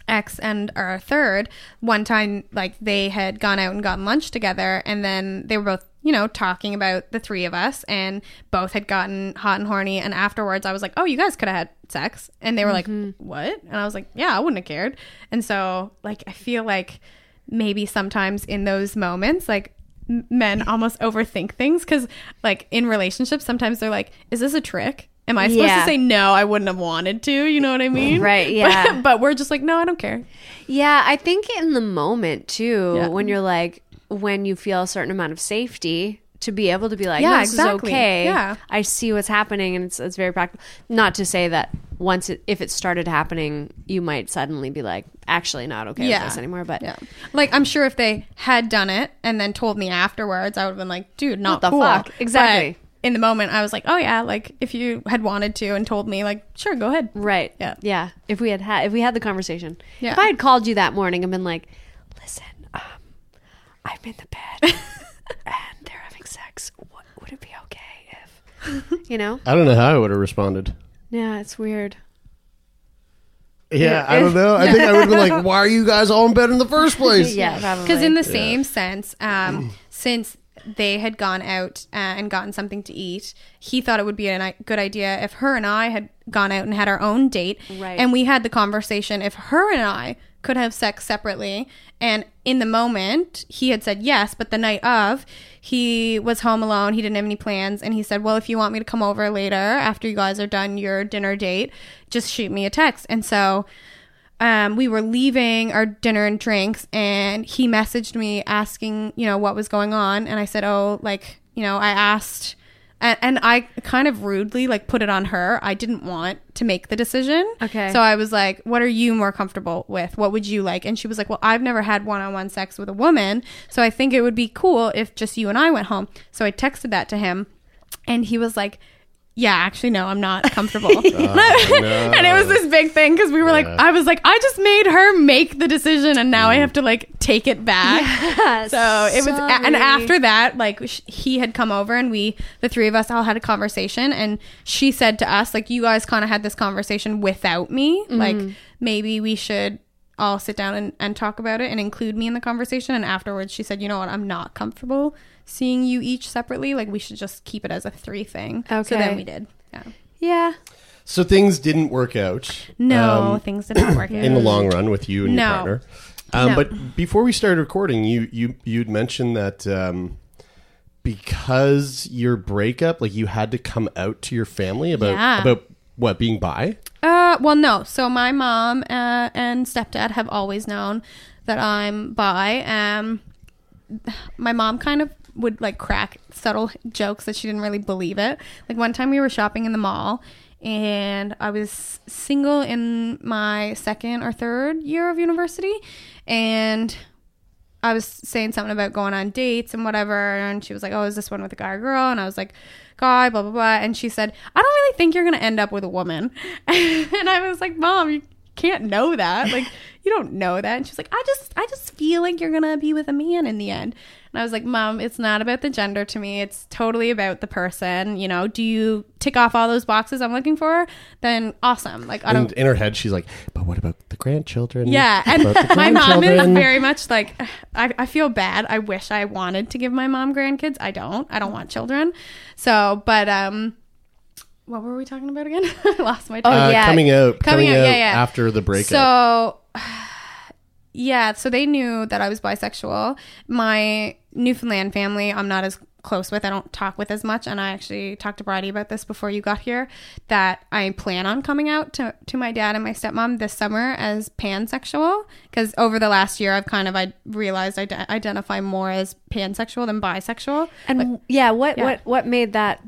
Speaker 7: ex and our third one time like they had gone out and gotten lunch together and then they were both you know talking about the three of us and both had gotten hot and horny and afterwards I was like oh you guys could have had sex. And they were like mm-hmm. what? And I was like yeah I wouldn't have cared. And so like I feel like maybe sometimes in those moments like men almost overthink things because like in relationships sometimes they're like is this a trick? Am i supposed
Speaker 3: Yeah.
Speaker 7: to say no? I wouldn't have wanted to you know what i mean?
Speaker 3: Right,
Speaker 7: But-
Speaker 3: yeah.
Speaker 7: but, we're just like no i don't care.
Speaker 3: Yeah, I think in the moment too,
Speaker 7: Yeah.
Speaker 3: when you're like, when you feel a certain amount of safety, to be able to be like,
Speaker 7: Yeah,
Speaker 3: no, this
Speaker 7: exactly.
Speaker 3: is okay.
Speaker 7: Yeah.
Speaker 3: I see what's happening, and it's it's very practical. Not to say that once it, if it started happening, you might suddenly be like, actually not okay
Speaker 7: Yeah.
Speaker 3: with this anymore. But
Speaker 7: yeah like i'm sure if they had done it and then told me afterwards i would have been like dude not
Speaker 3: the
Speaker 7: cool
Speaker 3: fuck? Exactly.
Speaker 7: But in the moment i was like oh yeah like if you had wanted to and told me like sure go ahead
Speaker 3: right,
Speaker 7: Yeah.
Speaker 3: yeah. If we had had if we had the conversation,
Speaker 7: Yeah.
Speaker 3: if I had called you that morning and been like, listen, I'm in the bed and they're having sex. What, would it be okay if, you know?
Speaker 5: I don't know how I would have responded.
Speaker 3: Yeah, it's weird.
Speaker 5: Yeah, I don't know. I think I would have been like, "Why are you guys all in bed in the first place?"
Speaker 3: Yeah, probably.
Speaker 7: Because in the same sense, um, since they had gone out uh, and gotten something to eat, he thought it would be a ni- good idea if her and I had gone out and had our own date,
Speaker 3: Right.
Speaker 7: and we had the conversation if her and I could have sex separately. And in the moment, he had said yes, but the night of, he was home alone. He didn't have any plans, and he said, "Well, if you want me to come over later after you guys are done your dinner date, just shoot me a text." And so um, we were leaving our dinner and drinks, and he messaged me asking, you know, what was going on. And I said, oh, like, you know, I asked, and, and I kind of rudely like put it on her. I didn't want to make the decision.
Speaker 3: Okay.
Speaker 7: So I was like, what are you more comfortable with? What would you like? And she was like, well, I've never had one on one sex with a woman. So I think it would be cool if just you and I went home. So I texted that to him, and he was like, yeah, actually, no, I'm not comfortable. Oh, and it was this big thing because we were like, I was like, I just made her make the decision, and now I mm. have to like take it back. so it was, and after that, like sh- he had come over, and we, the three of us, all had a conversation, and she said to us, like, you guys kind of had this conversation without me, mm-hmm. like maybe we should all sit down and, and talk about it and include me in the conversation. And afterwards, she said, you know what, I'm not comfortable seeing you each separately. Like, we should just keep it as a three thing. Okay. So
Speaker 3: Okay.
Speaker 7: then we did. Yeah.
Speaker 3: yeah,
Speaker 5: So things didn't work out.
Speaker 7: No,
Speaker 5: um,
Speaker 7: things did not work out.
Speaker 5: in the long run with you and your partner. Um,
Speaker 7: No.
Speaker 5: But before we started recording, you you you'd mentioned that um, because your breakup, like you had to come out to your family about
Speaker 7: Yeah.
Speaker 5: about what being bi.
Speaker 7: Uh, well, no. So my mom uh, and stepdad have always known that I'm bi. Um, my mom kind of would like crack subtle jokes that she didn't really believe it. Like one time we were shopping in the mall and I was single in my second or third year of university and I was saying something about going on dates and whatever, and she was like, "Oh, is this one with a guy or girl?" And I was like, "Guy," blah blah blah. And she said, "I don't really think you're gonna end up with a woman." and I was like, "Mom, you can't know that. Like, you don't know that." And she was like, "I just, I just feel like you're gonna be with a man in the end." And I was like, "Mom, it's not about the gender to me. It's totally about the person. You know, do you tick off all those boxes I'm looking for? Then awesome. Like, I don't."
Speaker 5: And in her head, she's like, "But what about the grandchildren?"
Speaker 7: Yeah, and my mom is
Speaker 5: grandchildren?"
Speaker 7: very much like I, I feel bad. I wish I wanted to give my mom grandkids. I don't. I don't want children. So, but um what were we talking about again? I lost my
Speaker 3: Oh,
Speaker 5: Uh,
Speaker 3: yeah.
Speaker 5: coming out, coming,
Speaker 7: Coming out,
Speaker 5: out,
Speaker 7: yeah, yeah.
Speaker 5: after the breakup.
Speaker 7: So yeah, so they knew that I was bisexual. My Newfoundland family, I'm not as close with. I don't talk with as much. And I actually talked to Brady about this before you got here that I plan on coming out to, to my dad and my stepmom this summer as pansexual. Because over the last year, I've kind of I realized I d- identify more as pansexual than bisexual.
Speaker 3: and yeah, what
Speaker 7: yeah.
Speaker 3: what what made that?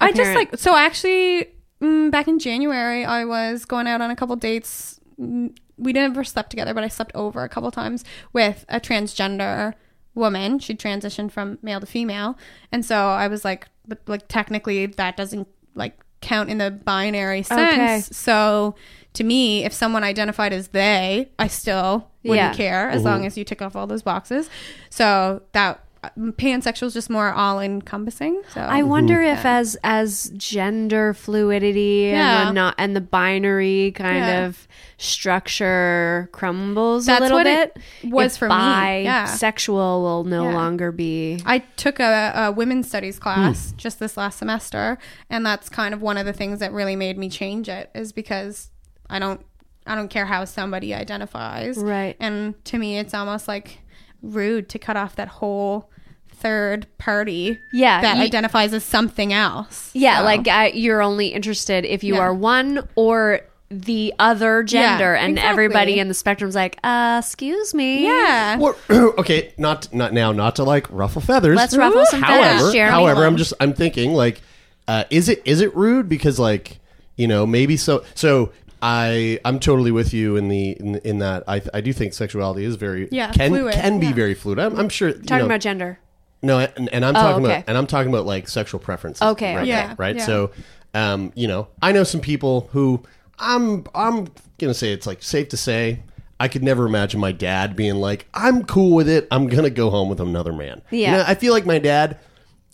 Speaker 7: I just like so actually mm, back in January I was going out on a couple dates mm, we never slept together, but I slept over a couple times with a transgender woman. She transitioned from male to female, and so I was like, but like technically that doesn't like count in the binary sense.
Speaker 3: Okay.
Speaker 7: So to me, if someone identified as they, I still wouldn't
Speaker 3: Yeah.
Speaker 7: care as long as you tick off all those boxes. So that pansexual is just more all encompassing. So
Speaker 3: I wonder if as as gender fluidity
Speaker 7: Yeah.
Speaker 3: and the not and the binary kind
Speaker 7: Yeah.
Speaker 3: of structure crumbles
Speaker 7: That's
Speaker 3: a little
Speaker 7: what it
Speaker 3: bit
Speaker 7: was
Speaker 3: if
Speaker 7: for me, yeah.
Speaker 3: bisexual will no
Speaker 7: Yeah.
Speaker 3: longer be
Speaker 7: I took a, a women's studies
Speaker 3: Hmm.
Speaker 7: class just this last semester, and that's kind of one of the things that really made me change it. Is because I don't I don't care how somebody identifies,
Speaker 3: Right.
Speaker 7: And to me, it's almost like rude to cut off that whole third party,
Speaker 3: Yeah,
Speaker 7: that
Speaker 3: you-
Speaker 7: identifies as something else.
Speaker 3: Yeah,
Speaker 7: So-
Speaker 3: like uh, you're only interested if you
Speaker 7: Yeah.
Speaker 3: are one or the other gender, and
Speaker 7: exactly.
Speaker 3: everybody in the spectrum's like, uh, excuse me.
Speaker 7: yeah,
Speaker 5: Or, okay, not not now, not to like ruffle feathers.
Speaker 3: Let's ruffle some
Speaker 5: however,
Speaker 3: feathers, Jeremy.
Speaker 5: however, I'm just I'm thinking like, uh, is it is it rude because like you know maybe so so. I I'm totally with you in the in, in that I I do think sexuality is very
Speaker 7: Yeah,
Speaker 5: can
Speaker 7: fluid,
Speaker 5: can be
Speaker 7: yeah.
Speaker 5: very fluid. I'm, I'm sure you
Speaker 3: Talking
Speaker 5: know,
Speaker 3: about gender.
Speaker 5: No, and, and I'm
Speaker 3: Oh,
Speaker 5: talking
Speaker 3: okay.
Speaker 5: about and I'm talking about like sexual preferences.
Speaker 3: Okay,
Speaker 5: right
Speaker 3: okay.
Speaker 5: now,
Speaker 7: Yeah,
Speaker 5: right.
Speaker 7: yeah.
Speaker 5: So, um, you know, I know some people who I'm I'm gonna say it's like safe to say I could never imagine my dad being like, I'm cool with it. I'm gonna go home with another man. You
Speaker 3: Yeah.
Speaker 5: know, I feel like my dad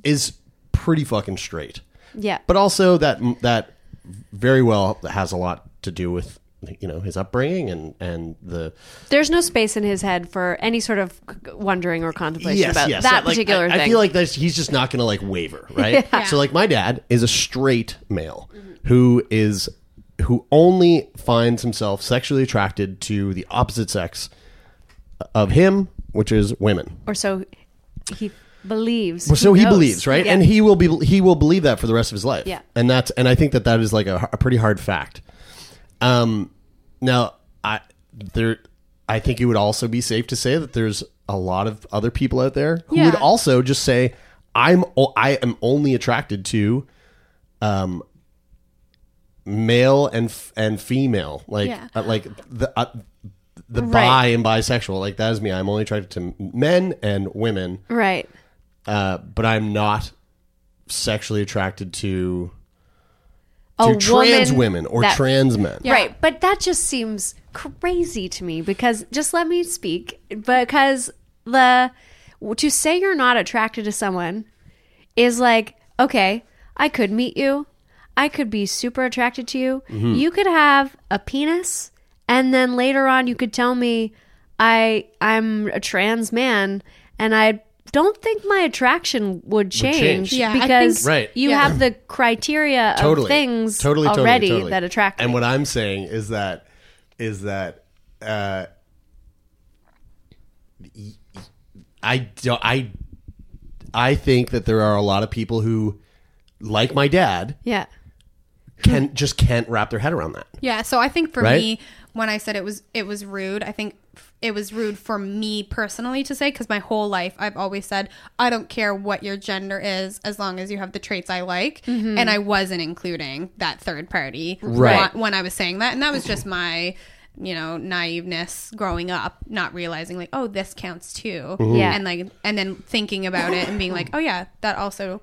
Speaker 5: is pretty fucking straight,
Speaker 3: Yeah.
Speaker 5: but also that that very well has a lot to do with you know his upbringing and and the
Speaker 3: There's no space in his head for any sort of wondering or contemplation
Speaker 5: yes,
Speaker 3: about
Speaker 5: yes.
Speaker 3: that
Speaker 5: Like,
Speaker 3: particular
Speaker 5: I,
Speaker 3: thing.
Speaker 5: I feel like that's, he's just not going to like waver, right? So like my dad is a straight male who is who only finds himself sexually attracted to the opposite sex of him, which is women.
Speaker 3: or so he believes.
Speaker 5: Well, so
Speaker 3: Who
Speaker 5: he believes, right?
Speaker 3: Yeah.
Speaker 5: And he will be he will believe that for the rest of his life.
Speaker 3: Yeah.
Speaker 5: And that's and I think that that is like a, a pretty hard fact. Um now I there I think it would also be safe to say that there's a lot of other people out there who would also just say I'm o- I am only attracted to um male and f- and female like
Speaker 7: Yeah.
Speaker 5: uh, like the uh, the
Speaker 3: Right.
Speaker 5: and bisexual like that is me I'm only attracted to men and women
Speaker 3: right.
Speaker 5: uh, but I'm not sexually attracted to to trans women or
Speaker 3: that-
Speaker 5: trans men.
Speaker 3: Right, but that just seems crazy to me because just let me speak because the to say you're not attracted to someone is like okay, I could meet you. I could be super attracted to you.
Speaker 5: Mm-hmm.
Speaker 3: You could have a penis and then later on you could tell me I I'm a trans man and I don't think my attraction would change,
Speaker 5: change.
Speaker 7: Yeah,
Speaker 3: because
Speaker 7: think-
Speaker 5: Right.
Speaker 3: you
Speaker 7: Yeah.
Speaker 3: have the criteria
Speaker 5: Totally.
Speaker 3: of things
Speaker 5: Totally, totally,
Speaker 3: already
Speaker 5: totally.
Speaker 3: that attract
Speaker 5: And
Speaker 3: me.
Speaker 5: what I'm saying is that is that uh, I don't I I think that there are a lot of people who like my dad
Speaker 3: yeah.
Speaker 5: can just can't wrap their head around that.
Speaker 7: Yeah, so I think for
Speaker 5: Right?
Speaker 7: me, when I said it was it was rude, I think it was rude for me personally to say because my whole life I've always said I don't care what your gender is as long as you have the traits I like, mm-hmm. and I wasn't including that third party
Speaker 5: Right.
Speaker 7: when, when I was saying that, and that was just my you know naiveness growing up, not realizing like oh this counts too,
Speaker 3: Yeah.
Speaker 7: and like and then thinking about it and being like oh yeah that also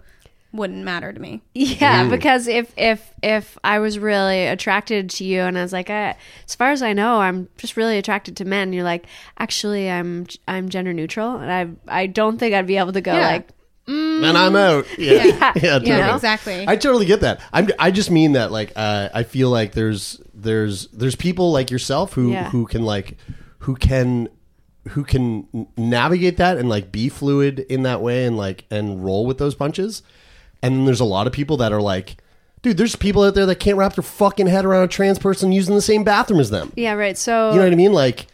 Speaker 7: wouldn't matter to me.
Speaker 3: Yeah, because if if if I was really attracted to you and I was like, I, as far as I know, I'm just really attracted to men. You're like, actually, I'm I'm gender neutral, and I I don't think I'd be able to go
Speaker 7: Yeah.
Speaker 3: like,
Speaker 5: And I'm out. Yeah, yeah, totally.
Speaker 3: you know?
Speaker 7: Exactly.
Speaker 5: I totally get that. I'm, I just mean that like uh, I feel like there's there's there's people like yourself who
Speaker 3: Yeah.
Speaker 5: who can like who can who can navigate that and like be fluid in that way and like and roll with those punches. And then there's a lot of people that are like, dude, there's people out there that can't wrap their fucking head around a trans person using the same bathroom as them.
Speaker 3: yeah, right. So
Speaker 5: You know what I mean? Like,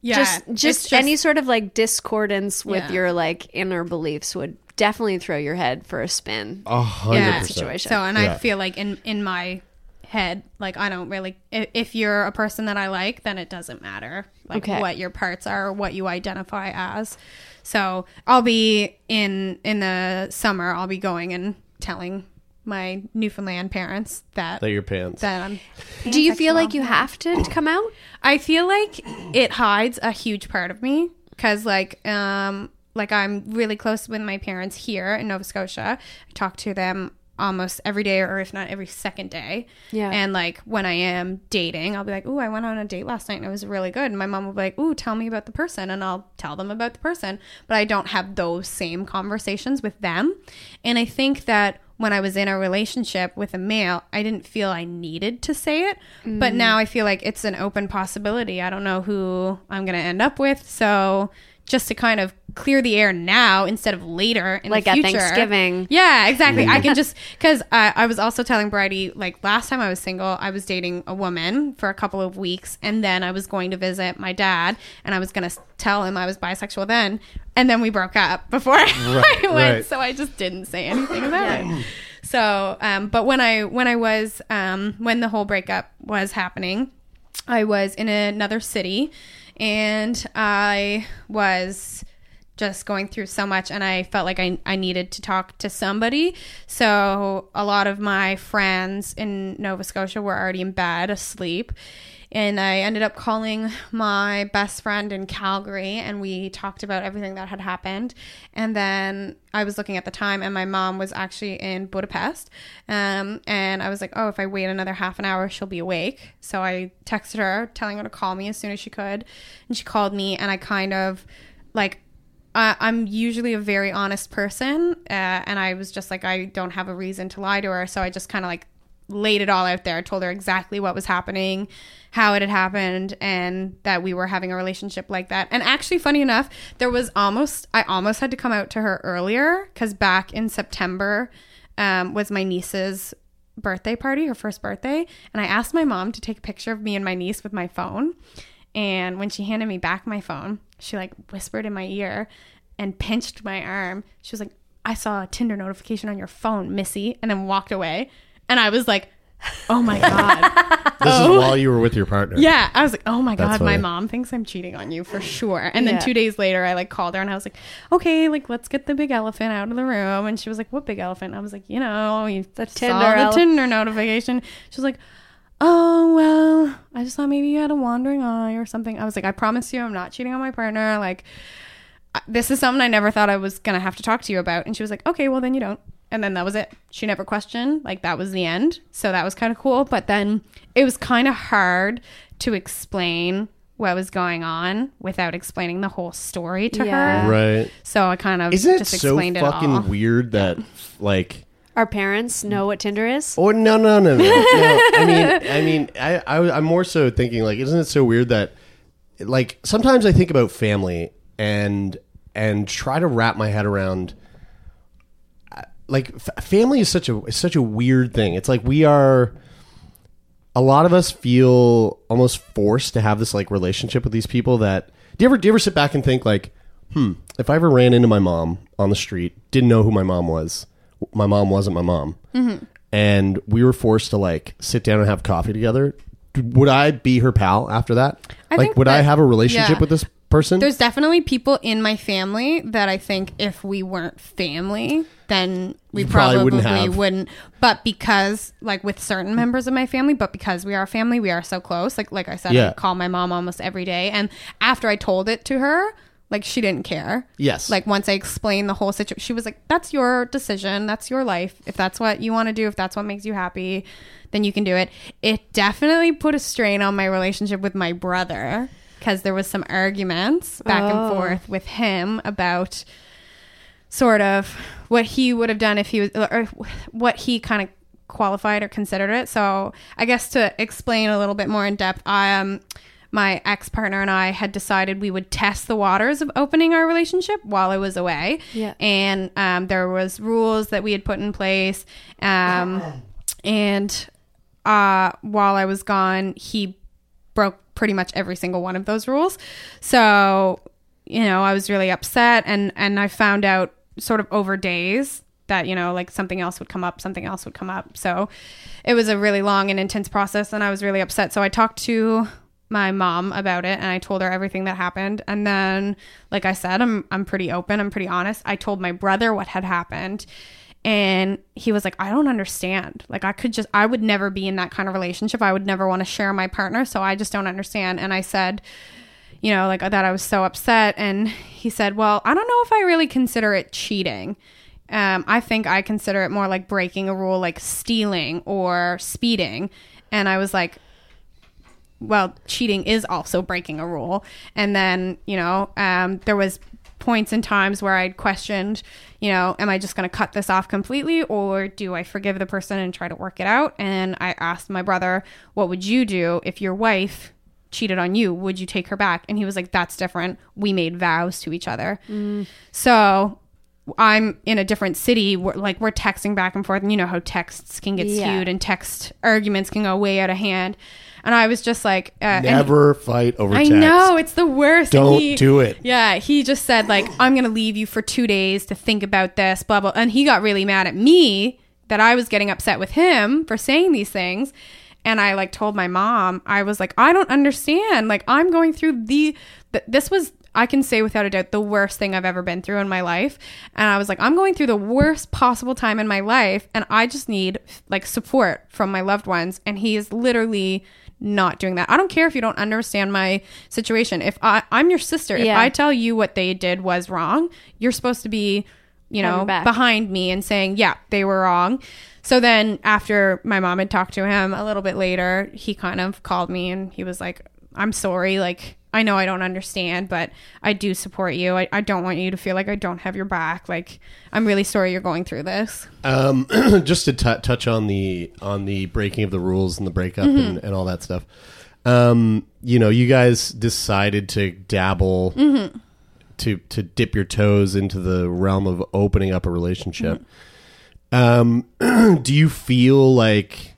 Speaker 7: yeah,
Speaker 3: just
Speaker 7: it's
Speaker 3: just any sort of like discordance with
Speaker 7: Yeah.
Speaker 3: your like inner beliefs would definitely throw your head for a spin.
Speaker 5: a hundred percent.
Speaker 3: Situation.
Speaker 7: So, and
Speaker 5: Yeah.
Speaker 7: I feel like in in my head, like I don't really. If, if you're a person that I like, then it doesn't matter, like
Speaker 3: Okay.
Speaker 7: what your parts are, or what you identify as. So I'll be in in the summer. I'll be going and telling my Newfoundland parents that
Speaker 5: That your pants.
Speaker 7: that I'm
Speaker 3: Do you feel like you have to come out?
Speaker 7: I feel like it hides a huge part of me because, like, um, like I'm really close with my parents here in Nova Scotia. I talk to them almost every day, or if not every second day.
Speaker 3: Yeah.
Speaker 7: And like when I am dating, I'll be like, "Ooh, I went on a date last night and it was really good." And my mom will be like, "Ooh, tell me about the person," and I'll tell them about the person. But I don't have those same conversations with them. And I think that when I was in a relationship with a male, I didn't feel I needed to say it. But mm. now I feel like it's an open possibility. I don't know who I'm going to end up with. So just to kind of clear the air now instead of later in
Speaker 3: Like
Speaker 7: the
Speaker 3: at
Speaker 7: future.
Speaker 3: Thanksgiving.
Speaker 7: Yeah, exactly. I can just because I, I was also telling Bridie like last time I was single, I was dating a woman for a couple of weeks, and then I was going to visit my dad, and I was going to tell him I was bisexual then, and then we broke up before I went,
Speaker 5: right.
Speaker 7: so I just didn't say anything about it. So, um, but when I when I was um, when the whole breakup was happening, I was in another city, and I was just going through so much and I felt like I, I needed to talk to somebody. So a lot of my friends in Nova Scotia were already in bed asleep. And I ended up calling my best friend in Calgary and we talked about everything that had happened. And then I was looking at the time and my mom was actually in Budapest. Um, and I was like, oh, if I wait another half an hour, she'll be awake. So I texted her telling her to call me as soon as she could. And she called me and I kind of like I'm usually a very honest person, uh, and I was just like, I don't have a reason to lie to her, so I just kind of like laid it all out there. Told her exactly what was happening, how it had happened, and that we were having a relationship like that. And actually, funny enough, there was almost I almost had to come out to her earlier because back in September um, was my niece's birthday party, her first birthday, and I asked my mom to take a picture of me and my niece with my phone. And when she handed me back my phone, she like whispered in my ear and pinched my arm. She was like, I saw a Tinder notification on your phone, Missy, and then walked away. And I was like, oh my God.
Speaker 5: This is oh. while you were with your partner.
Speaker 7: yeah. I was like, oh my
Speaker 5: That's
Speaker 7: God, my
Speaker 5: funny.
Speaker 7: mom thinks I'm cheating on you for sure. And then
Speaker 3: Yeah.
Speaker 7: two days later, I like called her and I was like, okay, like let's get the big elephant out of the room. And she was like, what big elephant? I was like, you know, you
Speaker 3: The
Speaker 7: saw
Speaker 3: Tinder
Speaker 7: the
Speaker 3: ele-
Speaker 7: Tinder notification. She was like, oh well i just thought maybe you had a wandering eye or something i was like i promise you i'm not cheating on my partner like I- this is something i never thought i was gonna have to talk to you about and she was like okay well then you don't and then that was it she never questioned like that was the end so that was kind of cool but then it was kind of hard to explain what was going on without explaining the whole story to
Speaker 3: Yeah.
Speaker 7: her
Speaker 5: Right.
Speaker 7: so i kind of
Speaker 5: Isn't it
Speaker 7: just
Speaker 5: so
Speaker 7: explained it
Speaker 5: fucking
Speaker 7: all
Speaker 5: weird that like
Speaker 3: Our parents know what Tinder is.
Speaker 5: Oh no no no no! no. I mean I mean I, I I'm more so thinking like isn't it so weird that like sometimes I think about family and and try to wrap my head around like f- family is such a is such a weird thing. It's like we are a lot of us feel almost forced to have this like relationship with these people that do you ever do you ever sit back and think like hmm if I ever ran into my mom on the street didn't know who my mom was my mom wasn't my mom. And we were forced to like sit down and have coffee together. Would I be her pal after that?
Speaker 7: I
Speaker 5: like would I have a relationship
Speaker 7: yeah.
Speaker 5: with this person?
Speaker 7: There's definitely people in my family that I think if we weren't family, then we
Speaker 5: You probably
Speaker 7: probably,
Speaker 5: wouldn't have.
Speaker 7: wouldn't. But because, like, with certain members of my family, but because we are a family, we are so close. Like, like I said,
Speaker 5: Yeah.
Speaker 7: I call my mom almost every day, and after I told it to her, like she didn't care.
Speaker 5: Yes.
Speaker 7: Like once I explained the whole situation, she was like, "That's your decision. That's your life. If that's what you want to do, if that's what makes you happy, then you can do it." It definitely put a strain on my relationship with my brother because there was some arguments back
Speaker 3: Oh.
Speaker 7: and forth with him about sort of what he would have done if he was or what he kind of qualified or considered it. So I guess to explain a little bit more in depth, I um my ex partner and I had decided we would test the waters of opening our relationship while I was away.
Speaker 3: Yeah.
Speaker 7: And um, there was rules that we had put in place. Um, and uh, while I was gone, he broke pretty much every single one of those rules. So, you know, I was really upset and and I found out sort of over days that, you know, like something else would come up, something else would come up. So, it was a really long and intense process and I was really upset. So, I talked to my mom about it and I told her everything that happened. And then, like I said, I'm I'm pretty open, I'm pretty honest. I told my brother what had happened. And he was like, I don't understand. Like, I could just, I would never be in that kind of relationship. I would never want to share my partner. So I just don't understand. And I said, you know, like that I was so upset. And he said, Well, I don't know if I really consider it cheating. Um, I think I consider it more like breaking a rule, like stealing or speeding. And I was like, well, cheating is also breaking a rule. And then, you know, um, there was points and times where I'd questioned, you know, am I just going to cut this off completely or do I forgive the person and try to work it out? And I asked my brother, what would you do if your wife cheated on you? Would you take her back? And he was like, that's different. We made vows to each other. So I'm in a different city. We're, like we're texting back and forth, and you know how texts can get
Speaker 3: Yeah.
Speaker 7: skewed and text arguments can go way out of hand. And I was just like, uh, and-
Speaker 5: Never fight over
Speaker 7: I
Speaker 5: text.
Speaker 7: know it's the worst. And
Speaker 5: Don't
Speaker 7: he-
Speaker 5: do it.
Speaker 7: Yeah, he just said like, I'm gonna leave you for two days to think about this, blah blah. And he got really mad at me that I was getting upset with him for saying these things. And I like told my mom, I was like, I don't understand. Like I'm going through the, th- this was I can say without a doubt the worst thing I've ever been through in my life. And I was like, I'm going through the worst possible time in my life, and I just need like support from my loved ones. And he is literally not doing that. I don't care if you don't understand my situation. If I, I'm your sister, if I tell you what they did was wrong, you're supposed to be, you know, behind me and saying, yeah, they were wrong. So then after my mom had talked to him a little bit later, he kind of called me and he was like, I'm sorry. Like, I know I don't understand, but I do support you. I, I don't want you to feel like I don't have your back. Like, I'm really sorry you're going through this.
Speaker 5: Um, just to t- touch on the on the breaking of the rules and the breakup
Speaker 7: Mm-hmm.
Speaker 5: and, and all that stuff. Um, you know, you guys decided to dabble
Speaker 7: Mm-hmm.
Speaker 5: to to dip your toes into the realm of opening up a relationship.
Speaker 7: Mm-hmm.
Speaker 5: Um, do you feel like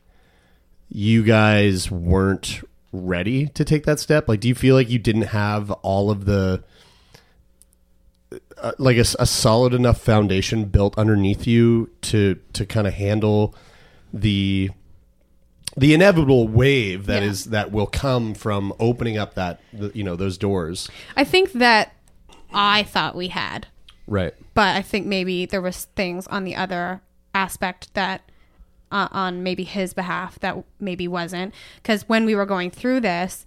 Speaker 5: you guys weren't ready to take that step? Like, do you feel like you didn't have all of the uh, like a solid enough foundation built underneath you to to kind of handle the the inevitable wave that
Speaker 7: Yeah.
Speaker 5: is that will come from opening up that you know those doors
Speaker 7: I think that I thought we had.
Speaker 5: right
Speaker 7: but I think maybe there was things on the other aspect that uh, on maybe his behalf that maybe wasn't. Because when we were going through this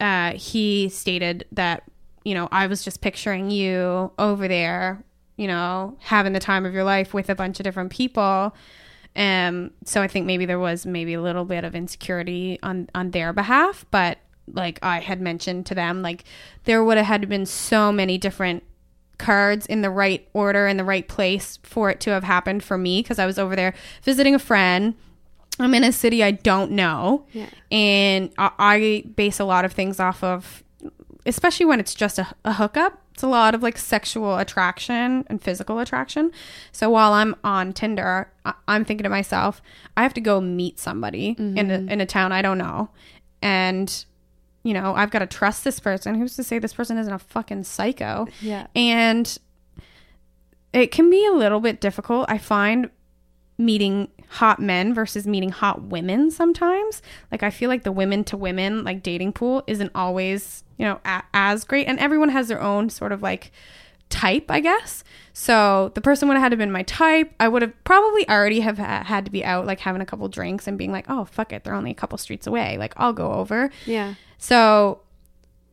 Speaker 7: uh, he stated that you know I was just picturing you over there you know having the time of your life with a bunch of different people. Um so I think maybe there was maybe a little bit of insecurity on on their behalf but like I had mentioned to them like there would have had been so many different cards in the right order in the right place for it to have happened for me because I was over there visiting a friend. I'm in a city I don't know, and I, I base a lot of things off of, especially when it's just a, a hookup. It's a lot of like sexual attraction and physical attraction. So while I'm on Tinder, I, I'm thinking to myself, I have to go meet somebody in a, mm-hmm. in a town I don't know, and you know, I've got to trust this person. Who's to say this person isn't a fucking psycho?
Speaker 3: Yeah.
Speaker 7: And it can be a little bit difficult. I find meeting hot men versus meeting hot women sometimes. Like I feel like the women to women like dating pool isn't always, you know, a- as great and everyone has their own sort of like type, I guess. So the person would have had to been my type. I would have probably already have ha- had to be out like having a couple drinks and being like, "Oh, fuck it, they're only a couple streets away. Like I'll go over."
Speaker 3: Yeah.
Speaker 7: So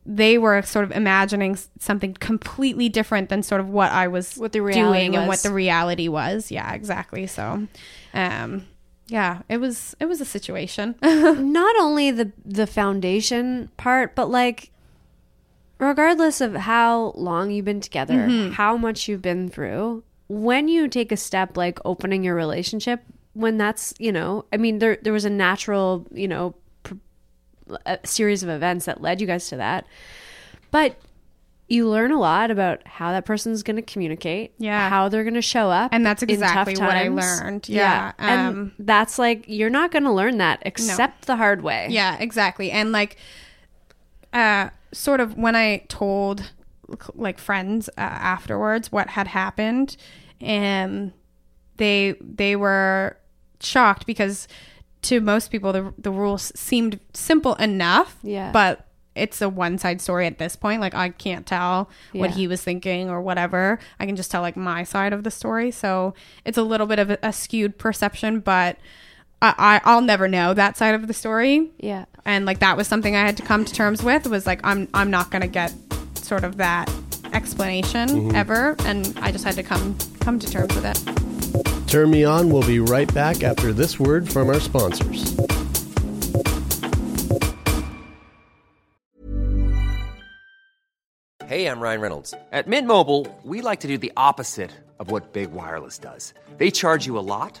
Speaker 7: they were sort of imagining something completely different than sort of what I was
Speaker 3: What the
Speaker 7: doing and what the reality was. Yeah, exactly. So, um, yeah, it was it was a situation.
Speaker 3: not only the the foundation part, but like regardless of how long you've been together, how much you've been through, when you take a step like opening your relationship, when that's, you know, I mean there there was a natural, you know, pr- a series of events that led you guys to that. But you learn a lot about how that person's going to communicate,
Speaker 7: Yeah.
Speaker 3: how they're going to show up,
Speaker 7: And that's exactly what I learned. Yeah,
Speaker 3: and
Speaker 7: um,
Speaker 3: that's like you're not going to learn that except the hard way.
Speaker 7: Yeah, exactly. And like, uh, sort of when I told like friends uh, afterwards what had happened, and they they were shocked because to most people the the rules seemed simple enough.
Speaker 3: Yeah.
Speaker 7: But it's a one side story at this point. Like I can't tell what he was thinking or whatever. I can just tell like my side of the story. So it's a little bit of a, a skewed perception, but I, I I'll never know that side of the story.
Speaker 3: Yeah.
Speaker 7: And like that was something I had to come to terms with was like I'm I'm not gonna get sort of that explanation
Speaker 5: Mm-hmm.
Speaker 7: ever and I just had to come come to terms with it.
Speaker 5: Turn me on. We'll be right back after this word from our sponsors.
Speaker 8: Hey, I'm Ryan Reynolds. At Mint Mobile, we like to do the opposite of what Big Wireless does. They charge you a lot,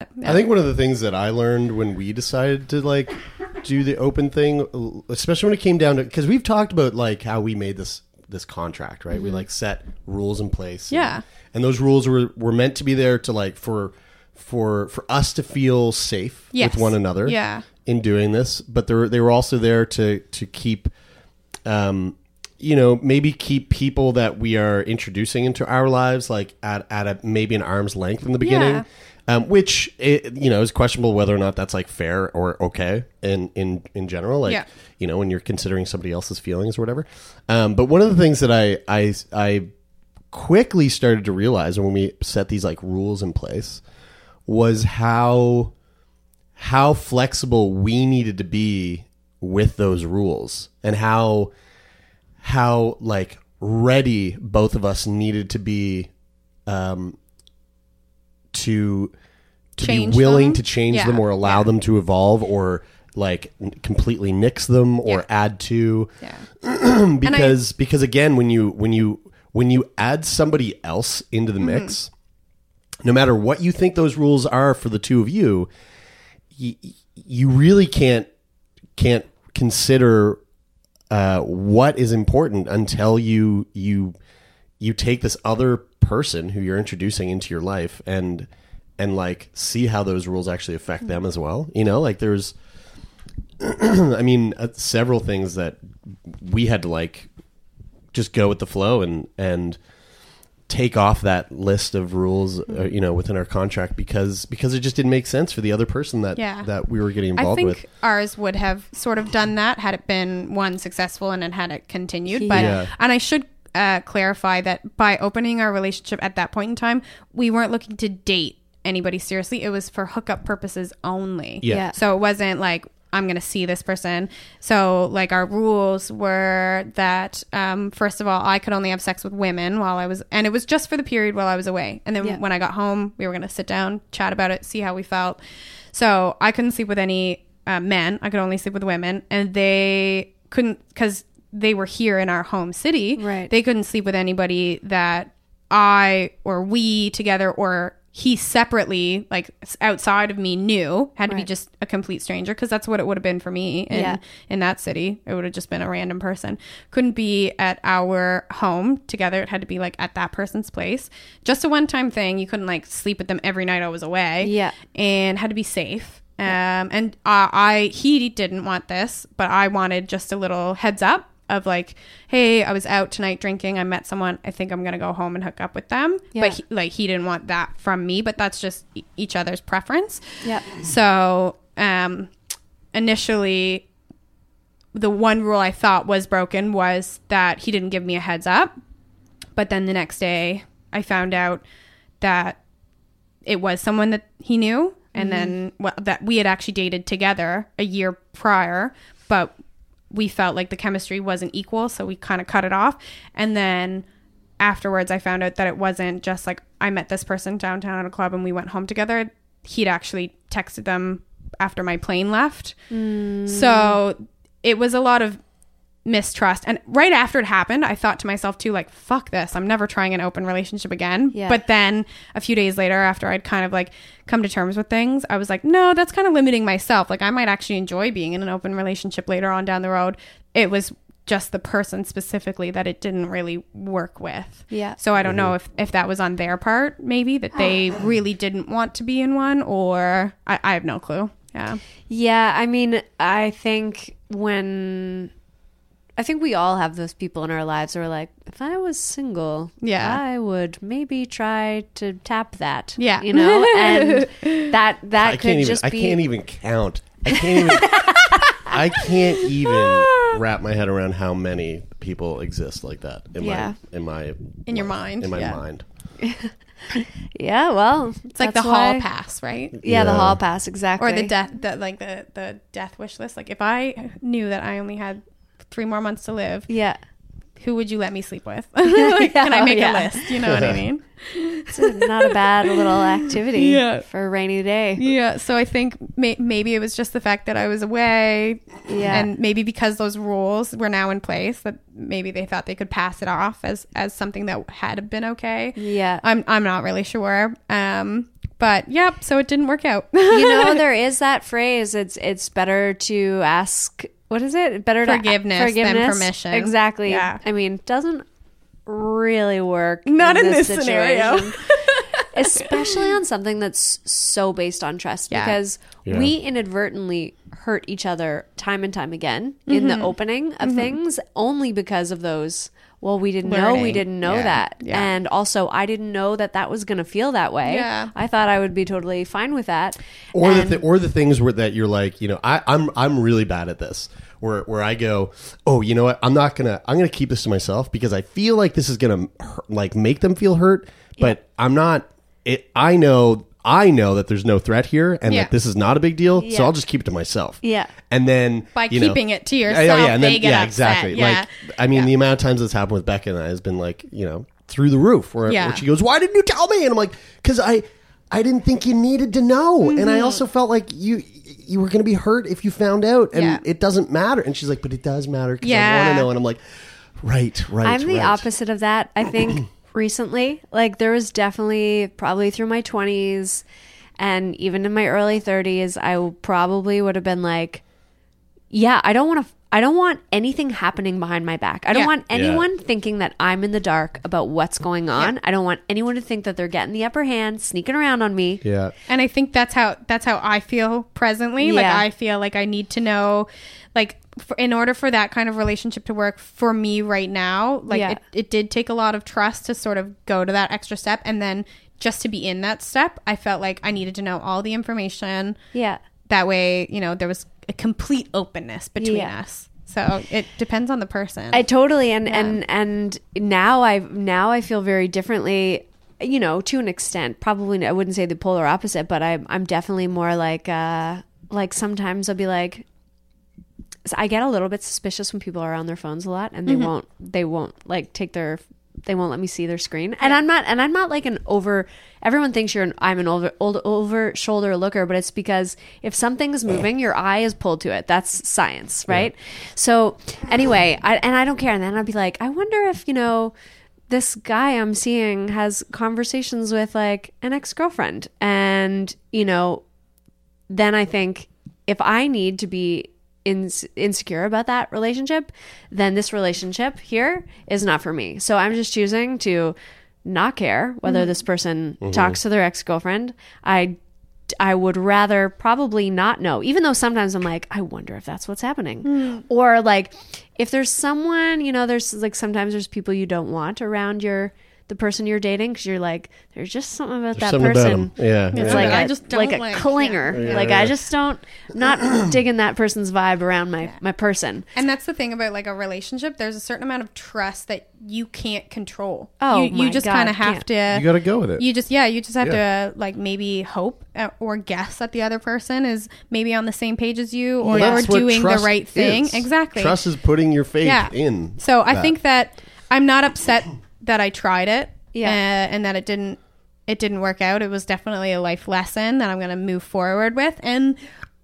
Speaker 5: I think one of the things that I learned when we decided to like do the open thing, especially when it came down to because we've talked about like how we made this this contract, right? We like set rules in place, and-
Speaker 7: Yeah.
Speaker 5: and, those rules were were meant to be there to like for for for us to feel safe
Speaker 7: Yes.
Speaker 5: with one another,
Speaker 7: Yeah.
Speaker 5: in doing this, but they were they were also there to to keep. Um, you know, maybe keep people that we are introducing into our lives like at at a maybe an arm's length in the beginning
Speaker 7: Yeah.
Speaker 5: Um, which it, you know is questionable whether or not that's like fair or okay in in in general like
Speaker 7: Yeah.
Speaker 5: you know when you're considering somebody else's feelings or whatever um, but one of the things that I I I quickly started to realize when we set these like rules in place was how how flexible we needed to be with those rules and how how like ready both of us needed to be um to to
Speaker 7: Change
Speaker 5: be willing
Speaker 7: them?
Speaker 5: to change
Speaker 7: Yeah,
Speaker 5: them or allow
Speaker 7: yeah.
Speaker 5: them to evolve or like n- completely nix them or
Speaker 7: Yeah.
Speaker 5: add to because because again when you when you when you add somebody else into the mix no matter what you think those rules are for the two of you y- you really can't can't consider uh, what is important until you you you take this other person who you're introducing into your life and and like see how those rules actually affect them as well you know like there's i mean uh, several things that we had to like just go with the flow and and take off that list of rules uh, you know within our contract because because it just didn't make sense for the other person that
Speaker 7: Yeah.
Speaker 5: that we were getting involved
Speaker 7: I
Speaker 5: involved
Speaker 7: think
Speaker 5: with
Speaker 7: ours would have sort of done that had it been one successful and then had it continued. But
Speaker 5: Yeah.
Speaker 7: and I should uh, clarify that by opening our relationship at that point in time, we weren't looking to date anybody seriously. It was for hookup purposes only.
Speaker 5: Yeah.
Speaker 3: Yeah.
Speaker 7: So it wasn't like I'm gonna see this person. So like our rules were that um, first of all, I could only have sex with women while I was, and it was just for the period while I was away. And then
Speaker 3: Yeah.
Speaker 7: when I got home, we were gonna sit down, chat about it, see how we felt. So I couldn't sleep with any uh, men. I could only sleep with women, and they couldn't because they were here in our home city.
Speaker 3: Right.
Speaker 7: They couldn't sleep with anybody that I or we together or he separately, like outside of me, knew had to be just a complete stranger because that's what it would have been for me in
Speaker 3: Yeah.
Speaker 7: in that city. It would have just been a random person. Couldn't be at our home together. It had to be like at that person's place. Just a one time thing. You couldn't like sleep with them every night I was away.
Speaker 3: Yeah.
Speaker 7: and had to be safe. Um, and uh, I he didn't want this, but I wanted just a little heads up of like, hey, I was out tonight drinking. I met someone. I think I'm gonna go home and hook up with them.
Speaker 3: Yeah.
Speaker 7: But he, like he didn't want that from me. But that's just e- each other's preference.
Speaker 3: Yeah.
Speaker 7: So um, initially, the one rule I thought was broken was that he didn't give me a heads up. But then the next day, I found out that it was someone that he knew, and then well, that we had actually dated together a year prior, but we felt like the chemistry wasn't equal, so we kind of cut it off. And then afterwards, I found out that it wasn't just like I met this person downtown at a club and we went home together. He'd actually texted them after my plane left. Mm. So it was a lot of mistrust. And right after it happened, I thought to myself too, like, fuck this. I'm never trying an open relationship again.
Speaker 3: Yeah.
Speaker 7: But then a few days later, after I'd kind of like come to terms with things, I was like, no, that's kind of limiting myself. Like, I might actually enjoy being in an open relationship later on down the road. It was just the person specifically that it didn't really work with.
Speaker 3: Yeah.
Speaker 7: So I don't know mm-hmm. if, if that was on their part, maybe that they really didn't want to be in one, or I, I have no clue. Yeah.
Speaker 3: Yeah, I mean, I think when I think we all have those people in our lives who are like, if I was single,
Speaker 7: Yeah.
Speaker 3: I would maybe try to tap that.
Speaker 7: Yeah.
Speaker 3: you know, and that that
Speaker 5: I
Speaker 3: could
Speaker 5: can't even.
Speaker 3: just
Speaker 5: I
Speaker 3: be.
Speaker 5: can't even count. I can't even. I can't even wrap my head around how many people exist like that in
Speaker 3: Yeah.
Speaker 5: my in my
Speaker 7: In your mind.
Speaker 5: in my
Speaker 7: Yeah.
Speaker 5: mind.
Speaker 3: yeah, well,
Speaker 7: It's like the
Speaker 3: that's
Speaker 7: hall pass, right?
Speaker 3: Yeah, the hall pass exactly.
Speaker 7: Or the death, the, like the, the death wish list. Like if I knew that I only had three more months to live,
Speaker 3: Yeah,
Speaker 7: who would you let me sleep with? like, can I
Speaker 3: Yeah,
Speaker 7: make
Speaker 3: yeah.
Speaker 7: a list? You know what I mean?
Speaker 3: it's not a bad little activity
Speaker 7: Yeah.
Speaker 3: for a rainy day.
Speaker 7: Yeah. So I think may- maybe it was just the fact that I was away,
Speaker 3: Yeah.
Speaker 7: and maybe because those rules were now in place, that maybe they thought they could pass it off as as something that had been okay.
Speaker 3: Yeah.
Speaker 7: I'm I'm not really sure. Um. But yep. So it didn't work out.
Speaker 3: you know there is that phrase it's it's better to ask what is it better
Speaker 7: Forgiveness
Speaker 3: to
Speaker 7: than permission.
Speaker 3: exactly
Speaker 7: Yeah.
Speaker 3: i mean doesn't really work
Speaker 7: Not in this scenario.
Speaker 3: especially on something that's so based on trust
Speaker 7: Yeah.
Speaker 3: because
Speaker 5: Yeah.
Speaker 3: we inadvertently hurt each other time and time again in
Speaker 7: Mm-hmm.
Speaker 3: the opening of things only because of those well we didn't know we didn't know
Speaker 7: Yeah.
Speaker 3: that
Speaker 7: Yeah.
Speaker 3: and also i didn't know that that was going to feel that way
Speaker 7: Yeah.
Speaker 3: i thought i would be totally fine with that
Speaker 5: or
Speaker 3: And-
Speaker 5: the th- or the things where that you're like, you know, I, I'm I'm really bad at this. Where where I go, oh, you know what? I'm not gonna I'm gonna keep this to myself because I feel like this is gonna hurt, like make them feel hurt, but I'm not. It I know I know that there's no threat here and
Speaker 7: Yeah.
Speaker 5: that this is not a big deal,
Speaker 3: Yeah.
Speaker 5: so I'll just keep it to myself.
Speaker 3: Yeah.
Speaker 5: and then
Speaker 7: By
Speaker 5: you know-
Speaker 7: keeping it to
Speaker 5: Yeah,
Speaker 7: yourself,
Speaker 5: and
Speaker 7: they
Speaker 5: then yeah,
Speaker 7: upset.
Speaker 5: exactly.
Speaker 7: Yeah.
Speaker 5: Like I mean, the amount of times that's happened with Becca and I has been like, you know, through the roof. Where,
Speaker 7: Yeah.
Speaker 5: where she goes, "Why didn't you tell me?" And I'm like, "Cause I, I didn't think you needed to know, and
Speaker 7: Mm-hmm.
Speaker 5: I also felt like you, you were going to be hurt if you found out, and
Speaker 7: Yeah.
Speaker 5: it doesn't matter." And she's like, "But it does matter because I want to know." And I'm like, "Right, right."
Speaker 3: I'm the
Speaker 5: right.
Speaker 3: opposite of that. I think recently, like there was definitely probably through my 20s and even in my early 30s, I probably would have been like, yeah, I don't want to. I don't want anything happening behind my back. I don't
Speaker 7: Yeah.
Speaker 3: want anyone thinking that I'm in the dark about what's going on. I don't want anyone to think that they're getting the upper hand, sneaking around on me.
Speaker 5: Yeah,
Speaker 7: and I think that's how that's how I feel presently. Like I feel like I need to know, like for, in order for that kind of relationship to work for me right now. Like
Speaker 3: Yeah.
Speaker 7: it, it did take a lot of trust to sort of go to that extra step, and then just to be in that step, I felt like I needed to know all the information.
Speaker 3: Yeah.
Speaker 7: That way, you know, there was a complete openness between
Speaker 3: Yeah.
Speaker 7: us. So it depends on the person.
Speaker 3: I totally and and and now I now I feel very differently. You know, to an extent, probably I wouldn't say the polar opposite, but I'm I'm definitely more like uh like sometimes I'll be like. I get a little bit suspicious when people are on their phones a lot, and they
Speaker 7: Mm-hmm.
Speaker 3: won't they won't like take their they won't let me see their screen. And I'm not and I'm not like an over. Everyone thinks you're an I'm an over old, over shoulder looker, but it's because if something is moving, your eye is pulled to it. That's science, right? So anyway, I, and I don't care. And then I'd be like, I wonder if you know this guy I'm seeing has conversations with like an ex girlfriend, and you know, then I think if I need to be in, insecure about that relationship, then this relationship here is not for me. So I'm just choosing to not care whether this person talks to their ex girlfriend. I I would rather probably not know, even though sometimes I'm like, I wonder if that's what's happening.
Speaker 7: Hmm.
Speaker 3: Or like, if there's someone, you know, there's like sometimes there's people you don't want around your the person you're dating because you're like, there's just something about
Speaker 5: There's
Speaker 3: that
Speaker 5: something about
Speaker 3: person.
Speaker 5: 'em. Yeah,
Speaker 3: it's
Speaker 5: yeah.
Speaker 3: like
Speaker 7: I
Speaker 3: a,
Speaker 7: just don't
Speaker 3: like a
Speaker 7: like-
Speaker 3: clinger.
Speaker 5: yeah.
Speaker 3: Like
Speaker 5: Yeah.
Speaker 3: I just don't not digging that person's vibe around my my person.
Speaker 7: And that's the thing about like a relationship. There's a certain amount of trust that you can't control.
Speaker 3: Oh
Speaker 7: you, you
Speaker 3: my
Speaker 7: just kind of have
Speaker 3: can't.
Speaker 7: to.
Speaker 5: You got to go with it.
Speaker 7: You just yeah, you just have
Speaker 5: Yeah.
Speaker 7: to like maybe hope uh, or guess that the other person is maybe on the same page as you or
Speaker 5: Well,
Speaker 7: you're doing the right thing.
Speaker 5: is.
Speaker 7: Exactly.
Speaker 5: Trust is putting your faith
Speaker 7: Yeah.
Speaker 5: in.
Speaker 7: So I think that I'm not upset that I tried it.
Speaker 3: Yeah.
Speaker 7: uh, and that it didn't it didn't work out. It was definitely a life lesson that I'm going to move forward with and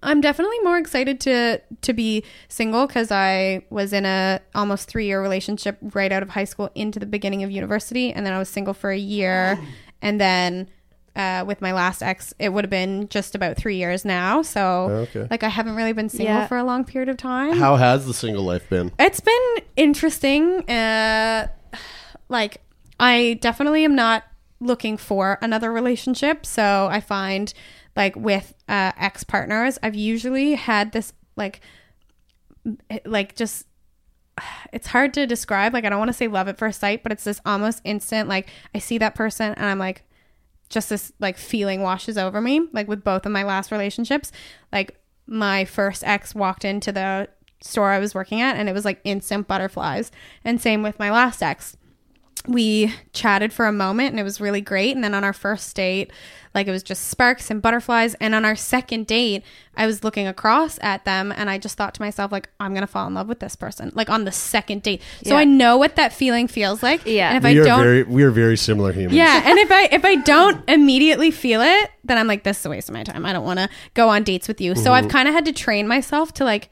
Speaker 7: I'm definitely more excited to to be single cuz I was in a almost 3-year relationship right out of high school into the beginning of university and then I was single for a year and then uh, with my last ex, it would have been just about three years now. So,
Speaker 5: Okay.
Speaker 7: like, I haven't really been single
Speaker 3: Yeah.
Speaker 7: for a long period of time.
Speaker 5: How has the single life been?
Speaker 7: It's been interesting. Uh, like, I definitely am not looking for another relationship. So I find, like, with uh, ex partners, I've usually had this, like, like just it's hard to describe like i don't want to say love at first sight but it's this almost instant like i see that person and i'm like just this like feeling washes over me like with both of my last relationships like my first ex walked into the store i was working at and it was like instant butterflies and same with my last ex we chatted for a moment and it was really great and then on our first date like it was just sparks and butterflies and on our second date i was looking across at them and i just thought to myself like i'm gonna fall in love with this person like on the second date so
Speaker 3: Yeah.
Speaker 7: i know what that feeling feels like
Speaker 3: Yeah.
Speaker 7: and if
Speaker 5: we
Speaker 7: i
Speaker 5: are
Speaker 7: don't
Speaker 5: very we are very similar humans.
Speaker 7: yeah, and if I if I don't immediately feel it, then I'm like, this is a waste of my time. I don't want to go on dates with you. So I've mm-hmm. kind of had to train myself to like,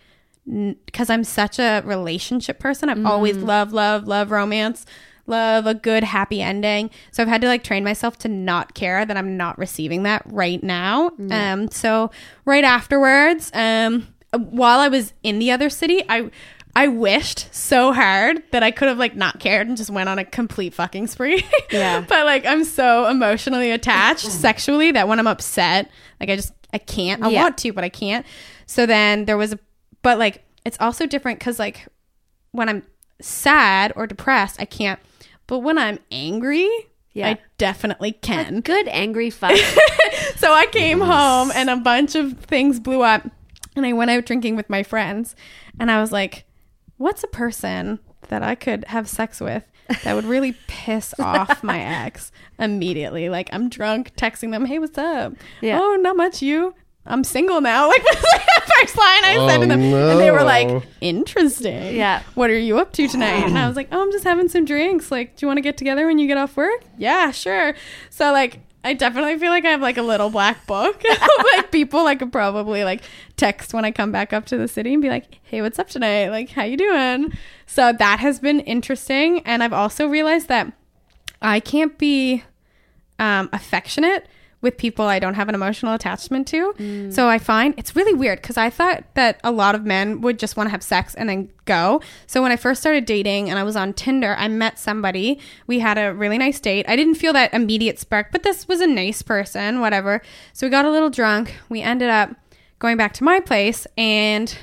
Speaker 7: because I'm such a relationship person. I've always mm. loved, love, love romance, love a good happy ending. So I've had to like train myself to not care that I'm not receiving that right now. Um, so right afterwards, um, while I was in the other city, I. I wished so hard that I could have like not cared and just went on a complete fucking spree.
Speaker 3: Yeah.
Speaker 7: but like I'm so emotionally attached sexually that when I'm upset, like I just I can't. I
Speaker 3: Yeah.
Speaker 7: want to, but I can't. So then there was a but like it's also different cuz like when I'm sad or depressed, I can't. But when I'm angry,
Speaker 3: Yeah.
Speaker 7: I definitely can.
Speaker 3: Good angry fuck.
Speaker 7: So I came home and a bunch of things blew up and I went out drinking with my friends and I was like, what's a person that I could have sex with that would really piss off my ex immediately? Like I'm drunk texting them, "Hey, what's up?"
Speaker 3: Yeah.
Speaker 7: "Oh, not much you." I'm single now. Like was like the first line I said
Speaker 5: Oh,
Speaker 7: to them, and they were like, "Interesting.
Speaker 3: Yeah.
Speaker 7: What are you up to tonight?" And I was like, "Oh, I'm just having some drinks. Like, do you want to get together when you get off work?" Yeah, sure. So like, I definitely feel like I have like a little black book like people I could probably like text when I come back up to the city and be like, "Hey, what's up tonight? Like, how you doing?" So that has been interesting, and I've also realized that I can't be um, affectionate with people I don't have an emotional attachment to. Mm. So I find it's really weird because I thought that a lot of men would just want to have sex and then go. So when I first started dating and I was on Tinder, I met somebody. We had a really nice date. I didn't feel that immediate spark, but this was a nice person, whatever. So we got a little drunk. We ended up going back to my place and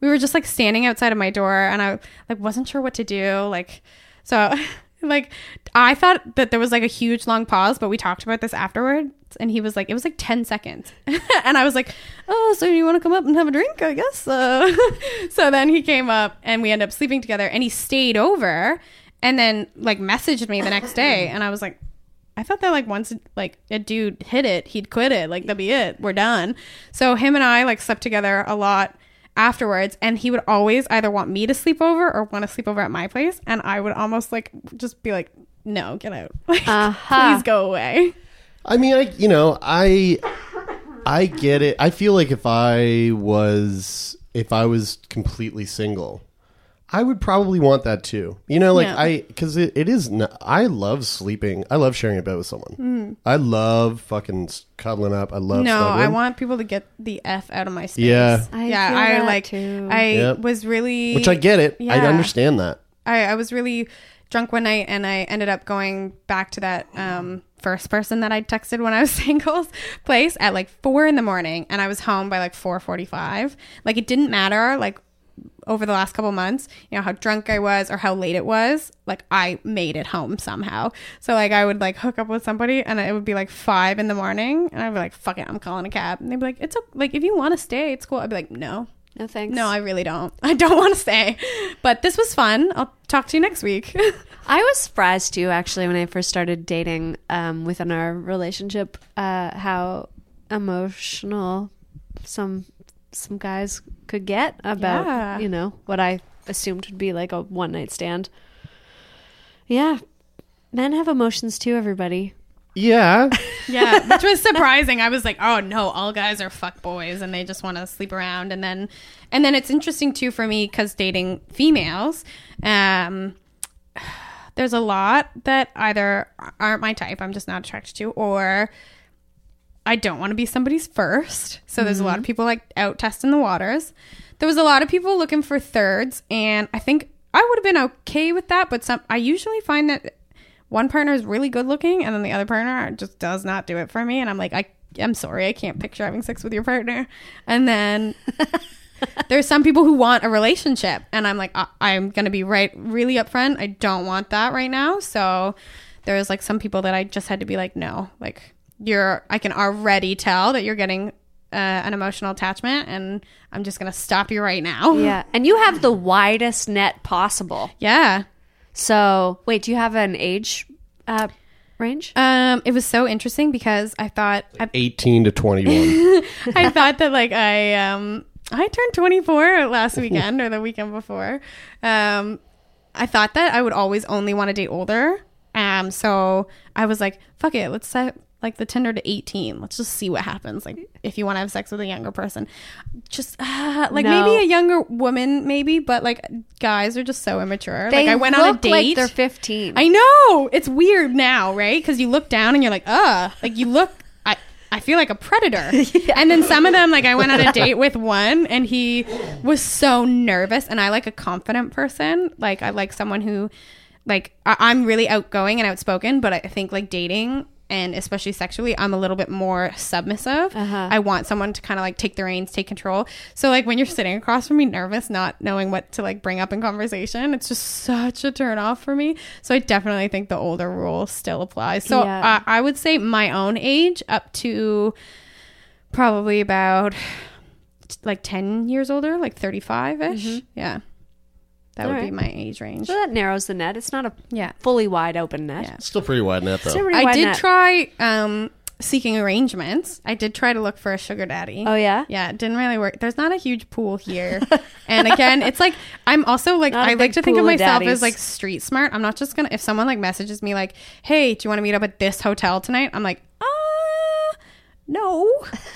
Speaker 7: we were just like standing outside of my door and I like wasn't sure what to do. Like so like I thought that there was like a huge long pause, but we talked about this and he was like it was like 10 seconds. and I was like, "Oh, so you want to come up and have a drink, I guess." Uh, so then he came up and we ended up sleeping together and he stayed over and then like messaged me the next day and I was like I thought that like once like a dude hit it, he'd quit it. Like that'd be it. We're done. So him and I like slept together a lot afterwards and he would always either want me to sleep over or want to sleep over at my place and I would almost like just be like no get out like
Speaker 3: Uh-huh.
Speaker 7: please go away
Speaker 5: I mean, I you know, I I get it. I feel like if I was if I was completely single, I would probably want that too. You know, like
Speaker 7: Yeah.
Speaker 5: I because it, it is. I love sleeping. I love sharing a bed with someone. I love fucking cuddling up. I love.
Speaker 7: Mm. no I want people to get the f out of my space
Speaker 5: Yeah.
Speaker 3: I
Speaker 7: yeah
Speaker 3: feel
Speaker 7: I
Speaker 3: that
Speaker 7: like
Speaker 3: too.
Speaker 7: I
Speaker 5: Yep.
Speaker 7: was really
Speaker 5: Which I get it.
Speaker 7: Yeah.
Speaker 5: I understand that.
Speaker 7: I, I was really drunk one night and I ended up going back to that um, first person that I texted when I was singles place at like four in the morning, and I was home by like four forty-five. Like it didn't matter. Like over the last couple months, you know how drunk I was or how late it was. Like I made it home somehow. So like I would like hook up with somebody, and it would be like five in the morning, and I'd be like, "Fuck it, I'm calling a cab." And they'd be like, "It's o- like if you want to stay, it's cool." I'd be like, "No."
Speaker 3: No thanks.
Speaker 7: No, I really don't. I don't want to stay. But this was fun. I'll talk to you next week.
Speaker 3: I was surprised too, actually, when I first started dating um, within our relationship, uh, how emotional some some guys could get about
Speaker 7: Yeah.
Speaker 3: you know what I assumed would be like a one night stand. Yeah, men have emotions too. Everybody.
Speaker 5: Yeah.
Speaker 7: yeah, which was surprising. I was like, "Oh no, all guys are fuck boys and they just want to sleep around." And then, and then it's interesting too for me because dating females, um, there's a lot that either aren't my type, I'm just not attracted to, or I don't want to be somebody's first. So there's a lot of mm-hmm. people like out testing the waters. There was a lot of people looking for thirds, and I think I would have been okay with that. But some, I usually find that one partner is really good looking, and then the other partner just does not do it for me. And I'm like, I, I'm sorry, I can't picture having sex with your partner. And then there's some people who want a relationship, and I'm like, I, I'm gonna be right, really upfront. I don't want that right now. So there's like some people that I just had to be like, no, like you're, I can already tell that you're getting uh, an emotional attachment, and I'm just gonna stop you right now.
Speaker 3: Yeah, and you have the widest net possible.
Speaker 7: Yeah.
Speaker 3: So wait, do you have an age uh, range?
Speaker 7: Um, it was so interesting because I thought I,
Speaker 5: 18 to 21.
Speaker 7: I thought that like I um I turned 24 last weekend or the weekend before. Um I thought that I would always only want to date older. Um so I was like, fuck it, let's set like the Tinder to 18. Let's just see what happens. Like if you want to have sex with a younger person. Just uh, like
Speaker 3: No.
Speaker 7: maybe a younger woman maybe, but like guys are just so immature.
Speaker 3: They
Speaker 7: like I went on a
Speaker 3: look like
Speaker 7: date.
Speaker 3: they're 15.
Speaker 7: I know. It's weird now, right? Cuz you look down and you're like, "Uh, like you look I feel like a predator. And then some of them, like I went on a date with one and he was so nervous. And I like a confident person. Like I like someone who, like, I- I'm really outgoing and outspoken, but I think like dating and especially sexually, I'm a little bit more submissive. Uh-huh. I want someone to kind of like take the reins, take control. So like when you're sitting across from me, nervous, not knowing what to like bring up in conversation, it's just such a turn off for me. So I definitely think the older rule still applies. So
Speaker 3: Yeah.
Speaker 7: I I would say my own age up to probably about like 10 years older, like 35 ish. Mm-hmm. Yeah. That would be
Speaker 3: Mm-hmm.
Speaker 7: My age range.
Speaker 3: So that narrows the net. It's not a
Speaker 7: Yeah.
Speaker 3: fully wide open net.
Speaker 7: Yeah.
Speaker 5: Still pretty wide net, though.
Speaker 3: Still
Speaker 7: I
Speaker 3: wide
Speaker 7: did
Speaker 3: net.
Speaker 7: try um, seeking arrangements. I did try to look for a sugar daddy.
Speaker 3: Oh yeah.
Speaker 7: Yeah, it didn't really work. There's not a huge pool here. and again, it's like I'm also like
Speaker 3: Not a
Speaker 7: I like to think of
Speaker 3: pool of
Speaker 7: myself as like street smart. I'm not just gonna if someone like messages me like, "Hey, do you want to meet up at this hotel tonight?" I'm like, "Uh, no.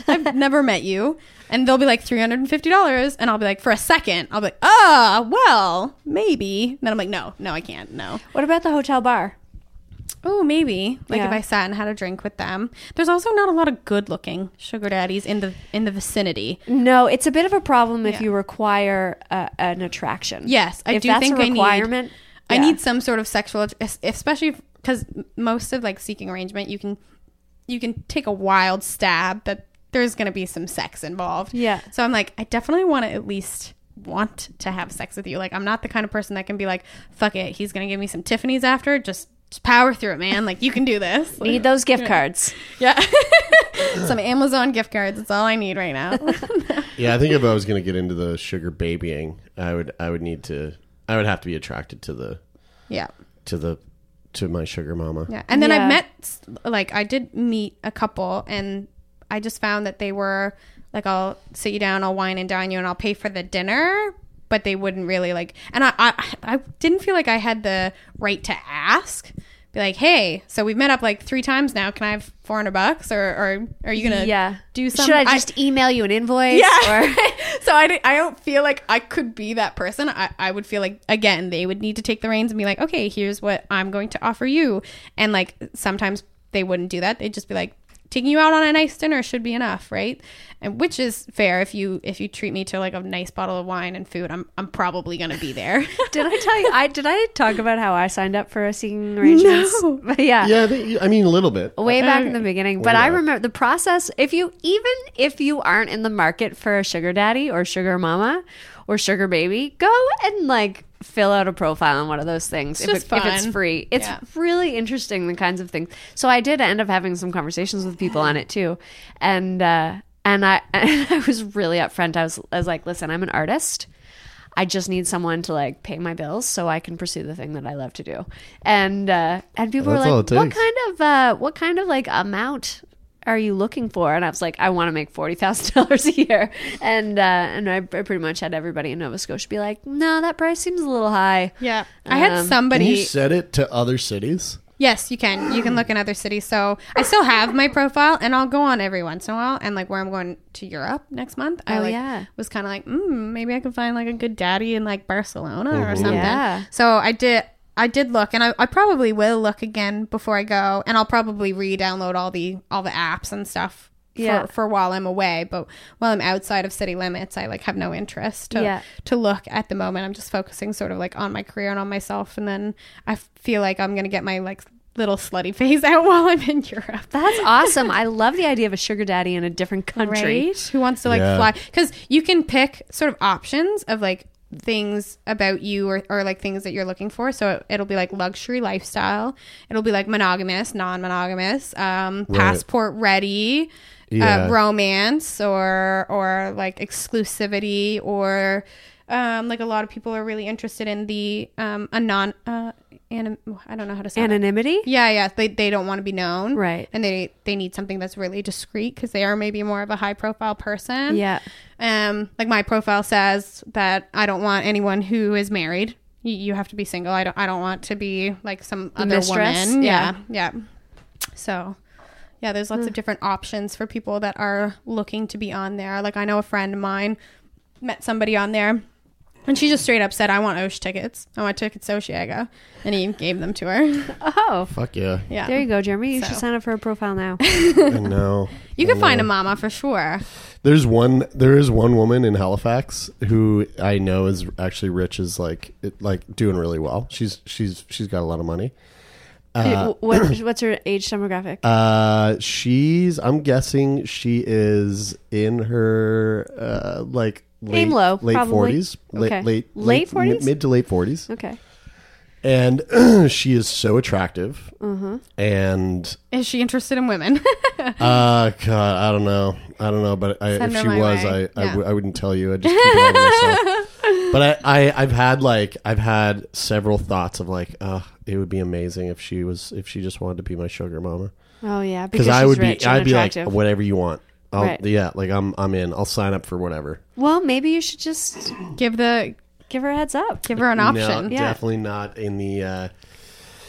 Speaker 7: I've never met you." And they'll be like $350 and I'll be like for a second, I'll be like, "Ah, well, maybe." And then I'm like, "No, no, I can't. No."
Speaker 3: What about the hotel bar?
Speaker 7: Oh, maybe. Like if I sat and had a drink with them. There's also not a lot of good-looking sugar daddies in the in the vicinity.
Speaker 3: No, it's a bit of a problem if
Speaker 7: Yeah.
Speaker 3: you require uh, an attraction.
Speaker 7: Yes, I
Speaker 3: if
Speaker 7: do think
Speaker 3: a
Speaker 7: I need-
Speaker 3: requirement.
Speaker 7: I
Speaker 3: yeah.
Speaker 7: need some sort of sexual, especially because most of like seeking arrangement, you can you can take a wild stab that there's going to be some sex involved.
Speaker 3: Yeah.
Speaker 7: So I'm like, I definitely want to at least want to have sex with you. Like, I'm not the kind of person that can be like, fuck it, he's going to give me some Tiffany's after. Just, just power through it, man. Like, you can do this.
Speaker 3: need those gift cards.
Speaker 7: yeah. some Amazon gift cards. That's all I need right now.
Speaker 5: Yeah, I think if I was going to get into the sugar babying, I would I would need to I would have to be attracted to the
Speaker 7: yeah.
Speaker 5: to the to my sugar mama.
Speaker 7: Yeah. And then
Speaker 3: Yeah.
Speaker 7: I've met, like, I did meet a couple, and I just found that they were like, I'll sit you down, I'll wine and dine you, and I'll pay for the dinner. But they wouldn't really like, and I, I, I didn't feel like I had the right to ask. Be like, hey, so we've met up like three times now. Can I have four hundred bucks, or, or are you gonna
Speaker 3: Yeah.
Speaker 7: do something?
Speaker 3: Should I just email you an invoice?
Speaker 7: yeah.
Speaker 3: Or
Speaker 7: so I, I don't feel like I could be that person. I, I would feel like, again, they would need to take the reins and be like, okay, here's what I'm going to offer you. And like sometimes they wouldn't do that. They'd just be like, taking you out on a nice dinner should be enough, right? And which is fair if you if you treat me to like a nice bottle of wine and food, I'm I'm probably gonna be there.
Speaker 3: Did I tell you? I did I talk about how I signed up for a seeking arrangements?
Speaker 7: No.
Speaker 3: But yeah.
Speaker 5: Yeah, they, I mean a little bit.
Speaker 3: Way back in the uh, beginning, but
Speaker 5: Way
Speaker 3: I remember the process. If you even if you aren't in the market for a sugar daddy or sugar mama or sugar baby, go and like fill out a profile on one of those things.
Speaker 7: It's
Speaker 3: if,
Speaker 7: just
Speaker 3: it, if it's free, it's
Speaker 7: Yeah.
Speaker 3: really interesting the kinds of things. So I did end up having some conversations with people on it too, and uh, and I and I was really upfront. I was I was like, listen, I'm an artist. I just need someone to like pay my bills so I can pursue the thing that I love to do. And uh, and people
Speaker 5: That's
Speaker 3: were like, "What kind of uh, what kind of like amount are you looking for?" And I was like, "I want to make forty thousand dollars a year." And uh, and I, I pretty much had everybody in Nova Scotia be like, "No, that price seems a little high."
Speaker 7: yeah, I had
Speaker 3: Um,
Speaker 5: Can
Speaker 7: somebody.
Speaker 5: you set it to other cities?
Speaker 7: Yes, you can. You can look in other cities. So I still have my profile, and I'll go on every once in a while. And like where I'm going to Europe next month, I
Speaker 3: Oh,
Speaker 7: like
Speaker 3: yeah.
Speaker 7: was kind of like, mm, maybe I can find like a good daddy in like Barcelona or
Speaker 5: Mhm.
Speaker 7: something.
Speaker 3: Yeah.
Speaker 7: So I did. I did look, and I, I probably will look again before I go, and I'll probably re-download all the all the apps and stuff. For,
Speaker 3: Yeah.
Speaker 7: for while I'm away, but while I'm outside of city limits, I like have no interest to
Speaker 3: Yeah.
Speaker 7: to look at the moment. I'm just focusing sort of like on my career and on myself, and then I f- feel like I'm gonna get my like little slutty phase out while I'm in Europe.
Speaker 3: That's awesome. I love the idea of a sugar daddy in a different country.
Speaker 7: Right? Who wants to like
Speaker 5: Yeah.
Speaker 7: fly? Because you can pick sort of options of like things about you or, or like things that you're looking for. So it, will be like luxury lifestyle. It'll be like monogamous, non-monogamous, um,
Speaker 5: Right.
Speaker 7: passport ready,
Speaker 5: Yeah.
Speaker 7: uh, romance, or or like exclusivity, or um, like a lot of people are really interested in the um, anon. Uh, anim- I don't know how to say.
Speaker 3: Anonymity?
Speaker 7: Yeah, yeah. They, they don't want to be known.
Speaker 3: Right.
Speaker 7: And they they need something that's really discreet because they are maybe more of a high profile person.
Speaker 3: Yeah.
Speaker 7: Um, like my profile says that I don't want anyone who is married. You, you have to be single. I don't I don't want to be like some
Speaker 3: The
Speaker 7: other
Speaker 3: mistress?
Speaker 7: woman.
Speaker 3: Yeah.
Speaker 7: Yeah. Yeah. So yeah, there's lots of different options for people that are looking to be on there. Like I know a friend of mine met somebody on there and she just straight up said, I want Osh tickets. I want tickets to Osheaga. And he gave them to her.
Speaker 3: Oh,
Speaker 5: Fuck yeah.
Speaker 7: Yeah.
Speaker 3: there you go, Jeremy. You
Speaker 7: So.
Speaker 3: should sign up for a profile now.
Speaker 5: I know.
Speaker 7: You can find a mama for sure.
Speaker 5: There's one. There is one woman in Halifax who I know is actually rich. Is like it, like doing really well. She's she's she's got a lot of money. Uh,
Speaker 3: what, what's her age demographic?
Speaker 5: uh, she's. I'm guessing she is in her uh, like late,
Speaker 3: Aim low,
Speaker 5: late
Speaker 3: probably.
Speaker 5: forties,
Speaker 3: Okay.
Speaker 5: late late
Speaker 3: Late 40s?
Speaker 5: mid to late forties,
Speaker 3: okay.
Speaker 5: and she is so attractive.
Speaker 3: Mm-hmm.
Speaker 5: And
Speaker 7: Is she interested in women?
Speaker 5: uh, God, I don't know. I don't know, but I,
Speaker 7: Send
Speaker 5: if
Speaker 7: her
Speaker 5: she
Speaker 7: my
Speaker 5: was,
Speaker 7: way.
Speaker 5: I, I,
Speaker 7: Yeah.
Speaker 5: w- I wouldn't tell you. I'd just keep it all to myself. But I, I, I've had like, I've had several thoughts of like, uh, it would be amazing if she was, if she just wanted to be my sugar mama.
Speaker 3: Oh yeah,
Speaker 5: Because
Speaker 3: because
Speaker 5: I
Speaker 3: she's
Speaker 5: would
Speaker 3: rich
Speaker 5: be,
Speaker 3: and
Speaker 5: I'd be like, whatever you want. I'll,
Speaker 3: Right.
Speaker 5: Yeah, like I'm, I'm in. I'll sign up for whatever.
Speaker 3: Well, maybe you should just
Speaker 7: give the
Speaker 3: give her a heads up.
Speaker 7: give her an option.
Speaker 5: No, definitely not in the. Uh,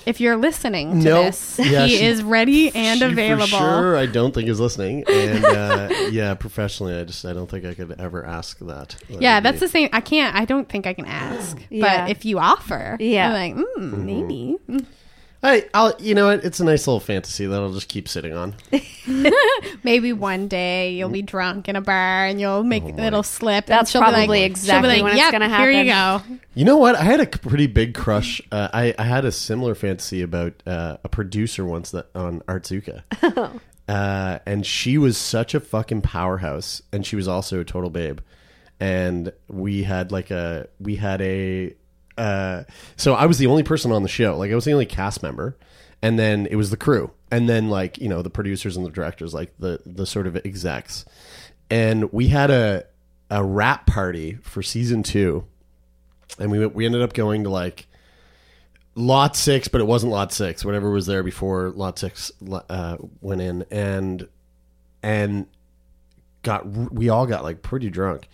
Speaker 7: If you're listening to
Speaker 5: Nope.
Speaker 7: this,
Speaker 5: Yeah,
Speaker 7: he
Speaker 5: she-
Speaker 7: is ready and
Speaker 5: she
Speaker 7: available.
Speaker 5: For sure, I don't think he's listening, and uh, yeah, professionally, I just I don't think I could ever ask that. That
Speaker 7: Yeah, that's
Speaker 5: be-
Speaker 7: the same. I can't. I don't think I can ask.
Speaker 3: Yeah.
Speaker 7: But if you offer,
Speaker 3: Yeah.
Speaker 7: I'm like, mm,
Speaker 5: Mm-hmm.
Speaker 7: maybe.
Speaker 5: I, I'll, you know what? It's a nice little fantasy that I'll just keep sitting on.
Speaker 7: Maybe one day you'll be drunk in a bar and you'll make
Speaker 5: Oh
Speaker 7: a little slip. and
Speaker 3: That's
Speaker 7: she'll be
Speaker 3: probably
Speaker 7: like,
Speaker 3: exactly
Speaker 7: she'll be like,
Speaker 3: when it's
Speaker 7: yep,
Speaker 3: gonna happen.
Speaker 7: Here you go.
Speaker 5: You know what? I had a pretty big crush. Uh, I, I had a similar fantasy about uh, a producer once that on Artzuka. uh, and she was such a fucking powerhouse, and she was also a total babe. And we had like a we had a uh, so I was the only person on the show. Like I was the only cast member, and then it was the crew, and then like you know the producers and the directors, like the the sort of execs. And we had a a rap party for season two and we we ended up going to like lot six, but it wasn't lot six. Whatever was there before lot six uh, went in, and and got we all got like pretty drunk,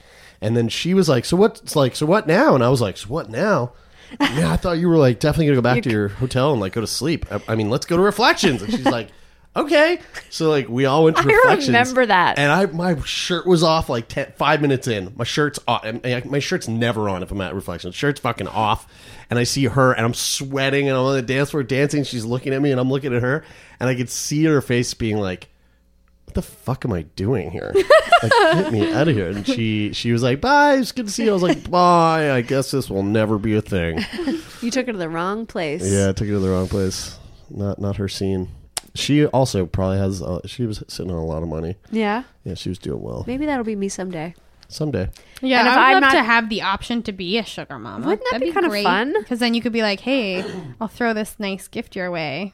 Speaker 5: and then she was like, "So what's like? So what now?" And I was like, "So what now?" yeah, I thought you were like definitely gonna go back to your hotel and like go to sleep. I, I mean, let's go to reflections. And she's like, okay. So like we all went to
Speaker 3: I
Speaker 5: reflections.
Speaker 3: remember that.
Speaker 5: And I my shirt was off like 10, five minutes in. My shirt's off. and- and My shirt's never on if I'm at reflections. Shirt's fucking off. And I see her and I'm sweating and I'm on the dance floor dancing. She's looking at me and I'm looking at her and I could see her face being like, the fuck am I doing here? like, get me out of here. And she she was like, bye, it's good to see you. I was like, bye. I guess this will never be a thing.
Speaker 3: You took her to the wrong place.
Speaker 5: Yeah, I took her to the wrong place. Not not her scene. She also probably has. Uh, she was sitting on a lot of money.
Speaker 3: Yeah.
Speaker 5: Yeah, she was doing well.
Speaker 3: Maybe that'll be me someday.
Speaker 5: Someday.
Speaker 7: Yeah,
Speaker 3: And if
Speaker 7: I
Speaker 3: I'm
Speaker 7: would love
Speaker 3: not-
Speaker 7: to have the option to be a sugar mama.
Speaker 3: Wouldn't that be kinda fun?
Speaker 7: Because then you could be like, "Hey, I'll throw this nice gift your way."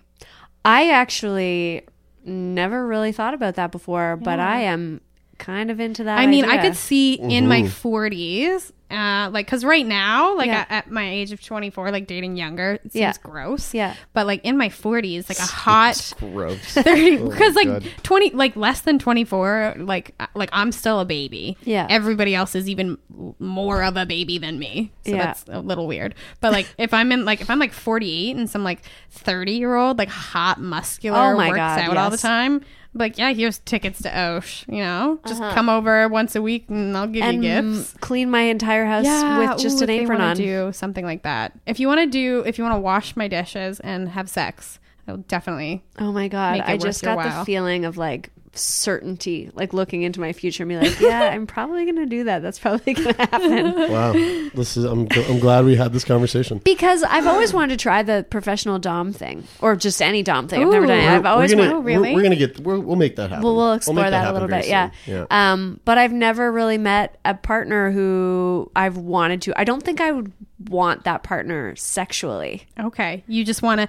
Speaker 3: I actually never really thought about that before, but I am kind of into that.
Speaker 7: I mean, I could see in my
Speaker 5: Mhm.
Speaker 7: 40s, uh, like, because right now, like
Speaker 3: Yeah.
Speaker 7: at, at my age of 24, like dating younger, it seems
Speaker 3: Yeah.
Speaker 7: gross.
Speaker 3: Yeah.
Speaker 7: But like in my 40s, like a hot.
Speaker 5: Gross.
Speaker 7: 30
Speaker 5: Oh
Speaker 7: because like
Speaker 5: God.
Speaker 7: 20 like less than 24 like uh, like i'm still a baby
Speaker 3: Yeah.
Speaker 7: everybody else is even more of a baby than me so
Speaker 3: Yeah.
Speaker 7: that's a little weird but like if i'm in like if i'm like 48 and some like 30 year old like hot muscular
Speaker 3: Oh my
Speaker 7: works
Speaker 3: God,
Speaker 7: out all the time like yeah here's tickets to osh you know just
Speaker 3: Uh-huh.
Speaker 7: come over once a week and i'll give
Speaker 3: and
Speaker 7: you gifts
Speaker 3: clean my entire house
Speaker 7: yeah,
Speaker 3: with just
Speaker 7: ooh,
Speaker 3: an apron on.
Speaker 7: do something like that if you want to do if you want to wash my dishes and have sex i'll definitely
Speaker 3: Oh my god! I just got the feeling of like certainty, like looking into my future and be like, yeah, I'm probably gonna do that. That's probably gonna happen.
Speaker 5: Wow. This is. I'm. I'm glad we had this conversation.
Speaker 3: Because I've always wanted to try the professional dom thing, or just any dom thing. I've never done it. I've always
Speaker 5: we're gonna, we're- We're, gonna get. We're, we'll make that happen.
Speaker 3: Well, we'll explore
Speaker 5: make
Speaker 3: that, a little
Speaker 5: very
Speaker 3: bit. Yeah.
Speaker 5: Yeah.
Speaker 3: Um, but I've never really met a partner who I've wanted to. I don't think I would want that partner sexually.
Speaker 7: Okay. You just want to,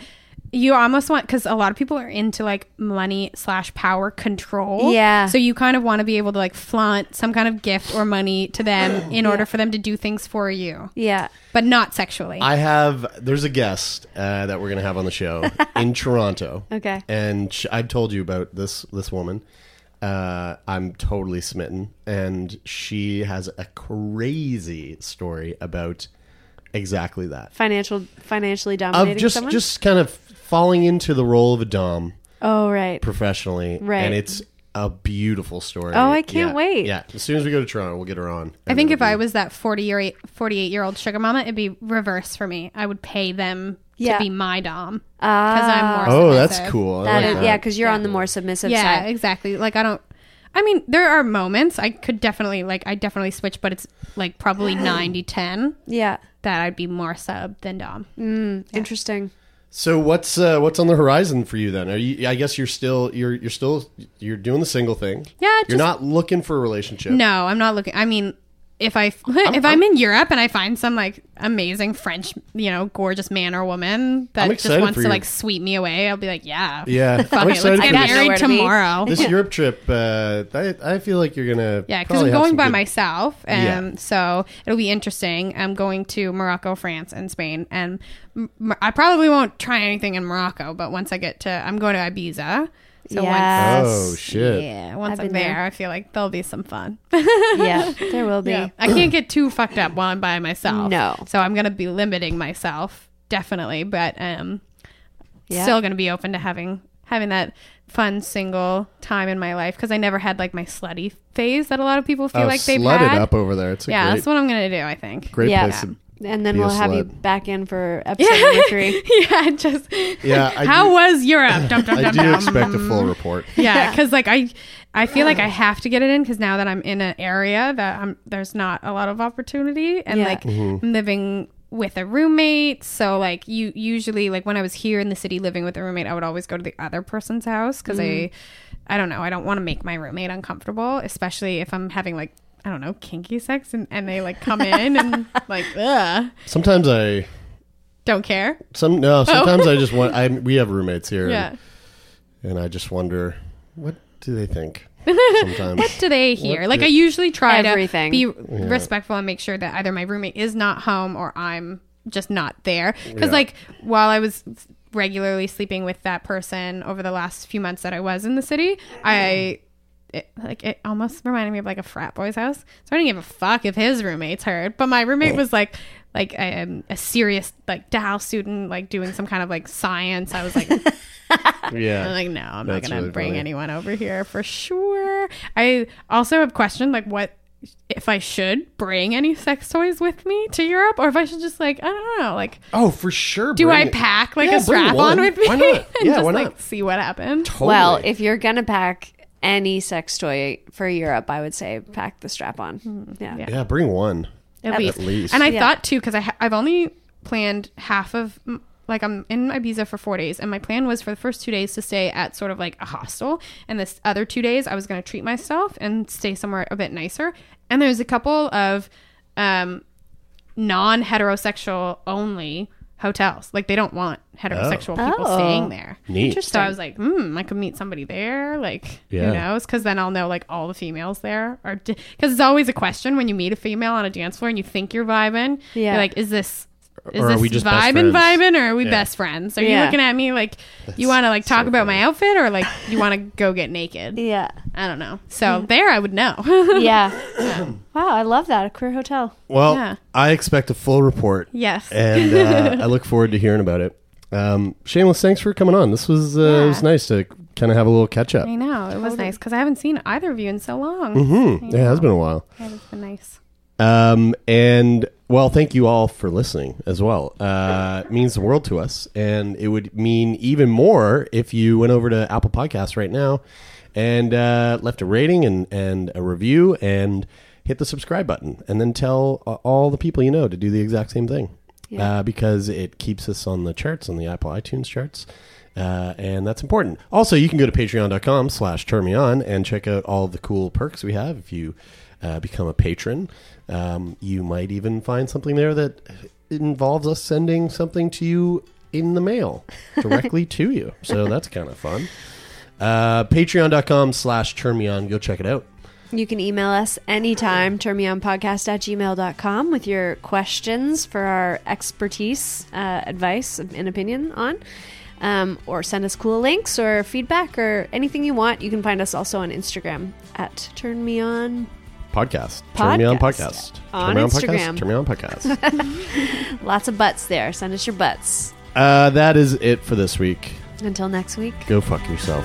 Speaker 7: you almost want, because a lot of people are into like money slash power control.
Speaker 3: Yeah.
Speaker 7: So you kind of want to be able to like flaunt some kind of gift or money to them in order for them to do things for you,
Speaker 3: Yeah.
Speaker 7: but not sexually.
Speaker 5: I have. There's a guest uh, that we're gonna have on the show in Toronto.
Speaker 3: Okay.
Speaker 5: And sh I told you about this this woman. Uh, I'm totally smitten, and she has a crazy story about exactly that
Speaker 3: Financial, financially
Speaker 5: of
Speaker 3: dominating
Speaker 5: just
Speaker 3: someone.
Speaker 5: just kind of falling into the role of a dom
Speaker 3: oh right.
Speaker 5: professionally,
Speaker 3: Right.
Speaker 5: And it's a beautiful story.
Speaker 3: Oh, I can't
Speaker 5: Yeah.
Speaker 3: wait.
Speaker 5: Yeah, as soon as we go to Toronto, we'll get her on.
Speaker 7: I think if I was that 40 year 48 year old sugar mama, it'd be reverse for me. I would pay them
Speaker 3: Yeah.
Speaker 7: to be my dom because. I'm more
Speaker 5: oh, that's
Speaker 7: submissive.
Speaker 5: cool. I
Speaker 3: That
Speaker 5: like
Speaker 3: is,
Speaker 5: that.
Speaker 3: yeah, because you're on the more submissive side.
Speaker 7: yeah,
Speaker 3: side.
Speaker 7: exactly. Like I don't. I mean, there are moments I could definitely like I definitely switch, but it's like probably 90 10
Speaker 3: Yeah.
Speaker 7: that I'd be more sub than dom.
Speaker 3: Mm, Interesting.
Speaker 5: So what's uh, what's on the horizon for you then? Are you? I guess you're still you're you're still you're doing the single thing.
Speaker 7: Yeah,
Speaker 5: You're not looking for a relationship.
Speaker 7: No, I'm not looking. I mean, if I if I'm in Europe and I find some like amazing French, you know, gorgeous man or woman that just wants to like sweep me away, I'll be like, yeah,
Speaker 5: Yeah,
Speaker 7: fuck
Speaker 5: I'm
Speaker 7: it, let's get married
Speaker 3: to
Speaker 7: tomorrow.
Speaker 5: This Europe trip, uh, I, I feel like you're gonna.
Speaker 7: Yeah, because I'm going by
Speaker 5: good-
Speaker 7: myself, and
Speaker 5: Yeah.
Speaker 7: so it'll be interesting. I'm going to Morocco, France, and Spain, and M- I probably won't try anything in Morocco. But once I get to, I'm going to Ibiza. So
Speaker 3: Yes.
Speaker 5: Oh shit!
Speaker 7: yeah, once
Speaker 3: I've
Speaker 7: I'm there,
Speaker 3: there.
Speaker 7: I feel like there'll be some fun.
Speaker 3: Yeah, there will be.
Speaker 7: Yeah. I can't get too fucked up while I'm by myself.
Speaker 3: No.
Speaker 7: So I'm gonna be limiting myself definitely, but um,
Speaker 3: Yeah.
Speaker 7: still gonna be open to having having that fun single time in my life because I never had like my slutty phase that a lot of people feel
Speaker 5: Oh,
Speaker 7: like they've
Speaker 5: slut
Speaker 7: had.
Speaker 5: up over there. It's a
Speaker 7: yeah,
Speaker 5: great,
Speaker 7: that's what I'm gonna do. I think.
Speaker 5: great
Speaker 3: Yeah.
Speaker 5: place. To,
Speaker 3: And then we'll have you back in for episode number three.
Speaker 7: yeah, just
Speaker 5: Yeah, I
Speaker 7: how
Speaker 5: do-
Speaker 7: was Europe? Dum, dum,
Speaker 5: I
Speaker 7: dum,
Speaker 5: do
Speaker 7: dum.
Speaker 5: expect a full report.
Speaker 7: yeah because like i i feel like i have to get it in because now that i'm in an area that i'm there's not a lot of opportunity and
Speaker 3: Yeah.
Speaker 7: like
Speaker 5: Mm-hmm.
Speaker 7: I'm living with a roommate so like you usually like when i was here in the city living with a roommate i would always go to the other person's house because i i don't know i don't want to make my roommate uncomfortable especially if i'm having like i don't know kinky sex and, and they like come in and like ugh,
Speaker 5: Sometimes I
Speaker 7: don't care
Speaker 5: some no. Oh. Sometimes I just want. I we have roommates here.
Speaker 7: Oh. yeah
Speaker 5: and, and I just wonder what do they think. Sometimes
Speaker 7: what do they hear?
Speaker 5: What
Speaker 7: Like
Speaker 5: do-
Speaker 7: I usually try
Speaker 3: Everything.
Speaker 7: to be respectful and make sure that either my roommate is not home or I'm just not there. Because
Speaker 5: Yeah.
Speaker 7: like while I was regularly sleeping with that person over the last few months that I was in the city, I. It, like it almost reminded me of like a frat boy's house. So I didn't give a fuck if his roommates heard, but my roommate was like, like um, a serious like Dal student, like doing some kind of like science. I was like,
Speaker 5: yeah.
Speaker 7: I'm like, no, I'm
Speaker 5: That's
Speaker 7: not gonna
Speaker 5: really
Speaker 7: bring
Speaker 5: funny.
Speaker 7: anyone over here for sure. I also have questioned like what if I should bring any sex toys with me to Europe, or if I should just like I don't know, like
Speaker 5: Oh, for sure.
Speaker 7: do I
Speaker 5: it.
Speaker 7: pack like
Speaker 5: Yeah,
Speaker 7: a strap on with me
Speaker 5: Why not?
Speaker 7: and
Speaker 5: Yeah,
Speaker 7: just
Speaker 5: why
Speaker 7: like
Speaker 5: not?
Speaker 7: see what happens?
Speaker 5: Totally.
Speaker 3: Well, if you're gonna pack any sex toy for Europe, I would say pack the strap on. Yeah.
Speaker 5: Yeah, bring one
Speaker 7: At,
Speaker 5: at
Speaker 7: least.
Speaker 5: least.
Speaker 7: And I
Speaker 3: Yeah.
Speaker 7: thought too, because I ha- I've only planned half of like I'm in Ibiza for four days, and my plan was for the first two days to stay at sort of like a hostel, and this other two days I was going to treat myself and stay somewhere a bit nicer. And there's a couple of um, non-heterosexual only hotels, like they don't want heterosexual people
Speaker 3: Oh.
Speaker 7: staying there.
Speaker 5: Neat.
Speaker 7: So I was like, hmm, I could meet somebody there. Like,
Speaker 5: Yeah.
Speaker 7: who knows? Because then I'll know like all the females there are. Because it's always a question when you meet a female on a dance floor and you think you're vibing.
Speaker 3: Yeah.
Speaker 7: You're like, is this. Is
Speaker 5: Or are
Speaker 7: this
Speaker 5: we just
Speaker 7: vibing,
Speaker 5: friends?
Speaker 7: vibing, or are we
Speaker 5: Yeah.
Speaker 7: best friends? Are you looking at me like you want to like talk
Speaker 5: so
Speaker 7: about my outfit, or like you want to go get naked?
Speaker 3: Yeah.
Speaker 7: I don't know. So there, I would know.
Speaker 3: Yeah. wow, I love that. A queer hotel.
Speaker 5: well,
Speaker 7: Yeah.
Speaker 5: I expect a full report.
Speaker 7: yes.
Speaker 5: and uh, I look forward to hearing about it. Um, Shameless, thanks for coming on. This was uh, it was nice to kind of have a little catch up.
Speaker 7: I know it was nice because I haven't seen either of you in so long.
Speaker 5: hmm Yeah, it has been a while.
Speaker 7: Yeah, it's been nice.
Speaker 5: Um, and well, thank you all for listening as well. Uh, it means the world to us, and it would mean even more if you went over to Apple Podcasts right now and uh, left a rating and and a review and hit the subscribe button, and then tell uh, all the people you know to do the exact same thing. Uh, because it keeps us on the charts on the Apple iTunes charts. Uh, and that's important. Also, you can go to patreon.com slash turn me on and check out all the cool perks we have if you uh, become a patron. Um, you might even find something there that involves us sending something to you in the mail directly to you. So that's kind of fun. Uh, Patreon.com slash turn me on. Go check it out.
Speaker 3: You can email us anytime, turnmeonpodcast at gmail.com with your questions for our expertise, uh, advice, and opinion on. Um, or send us cool links or feedback or anything you want. You can find us also on Instagram at Turn Me On.
Speaker 5: Podcast. Turn me on
Speaker 3: Podcast.
Speaker 5: podcast.
Speaker 3: On
Speaker 5: turn me on
Speaker 3: Instagram.
Speaker 5: podcast. Turn me on podcast.
Speaker 3: Lots of butts there. Send us your butts.
Speaker 5: uh, that is it for this week.
Speaker 3: Until next week.
Speaker 5: Go fuck yourself.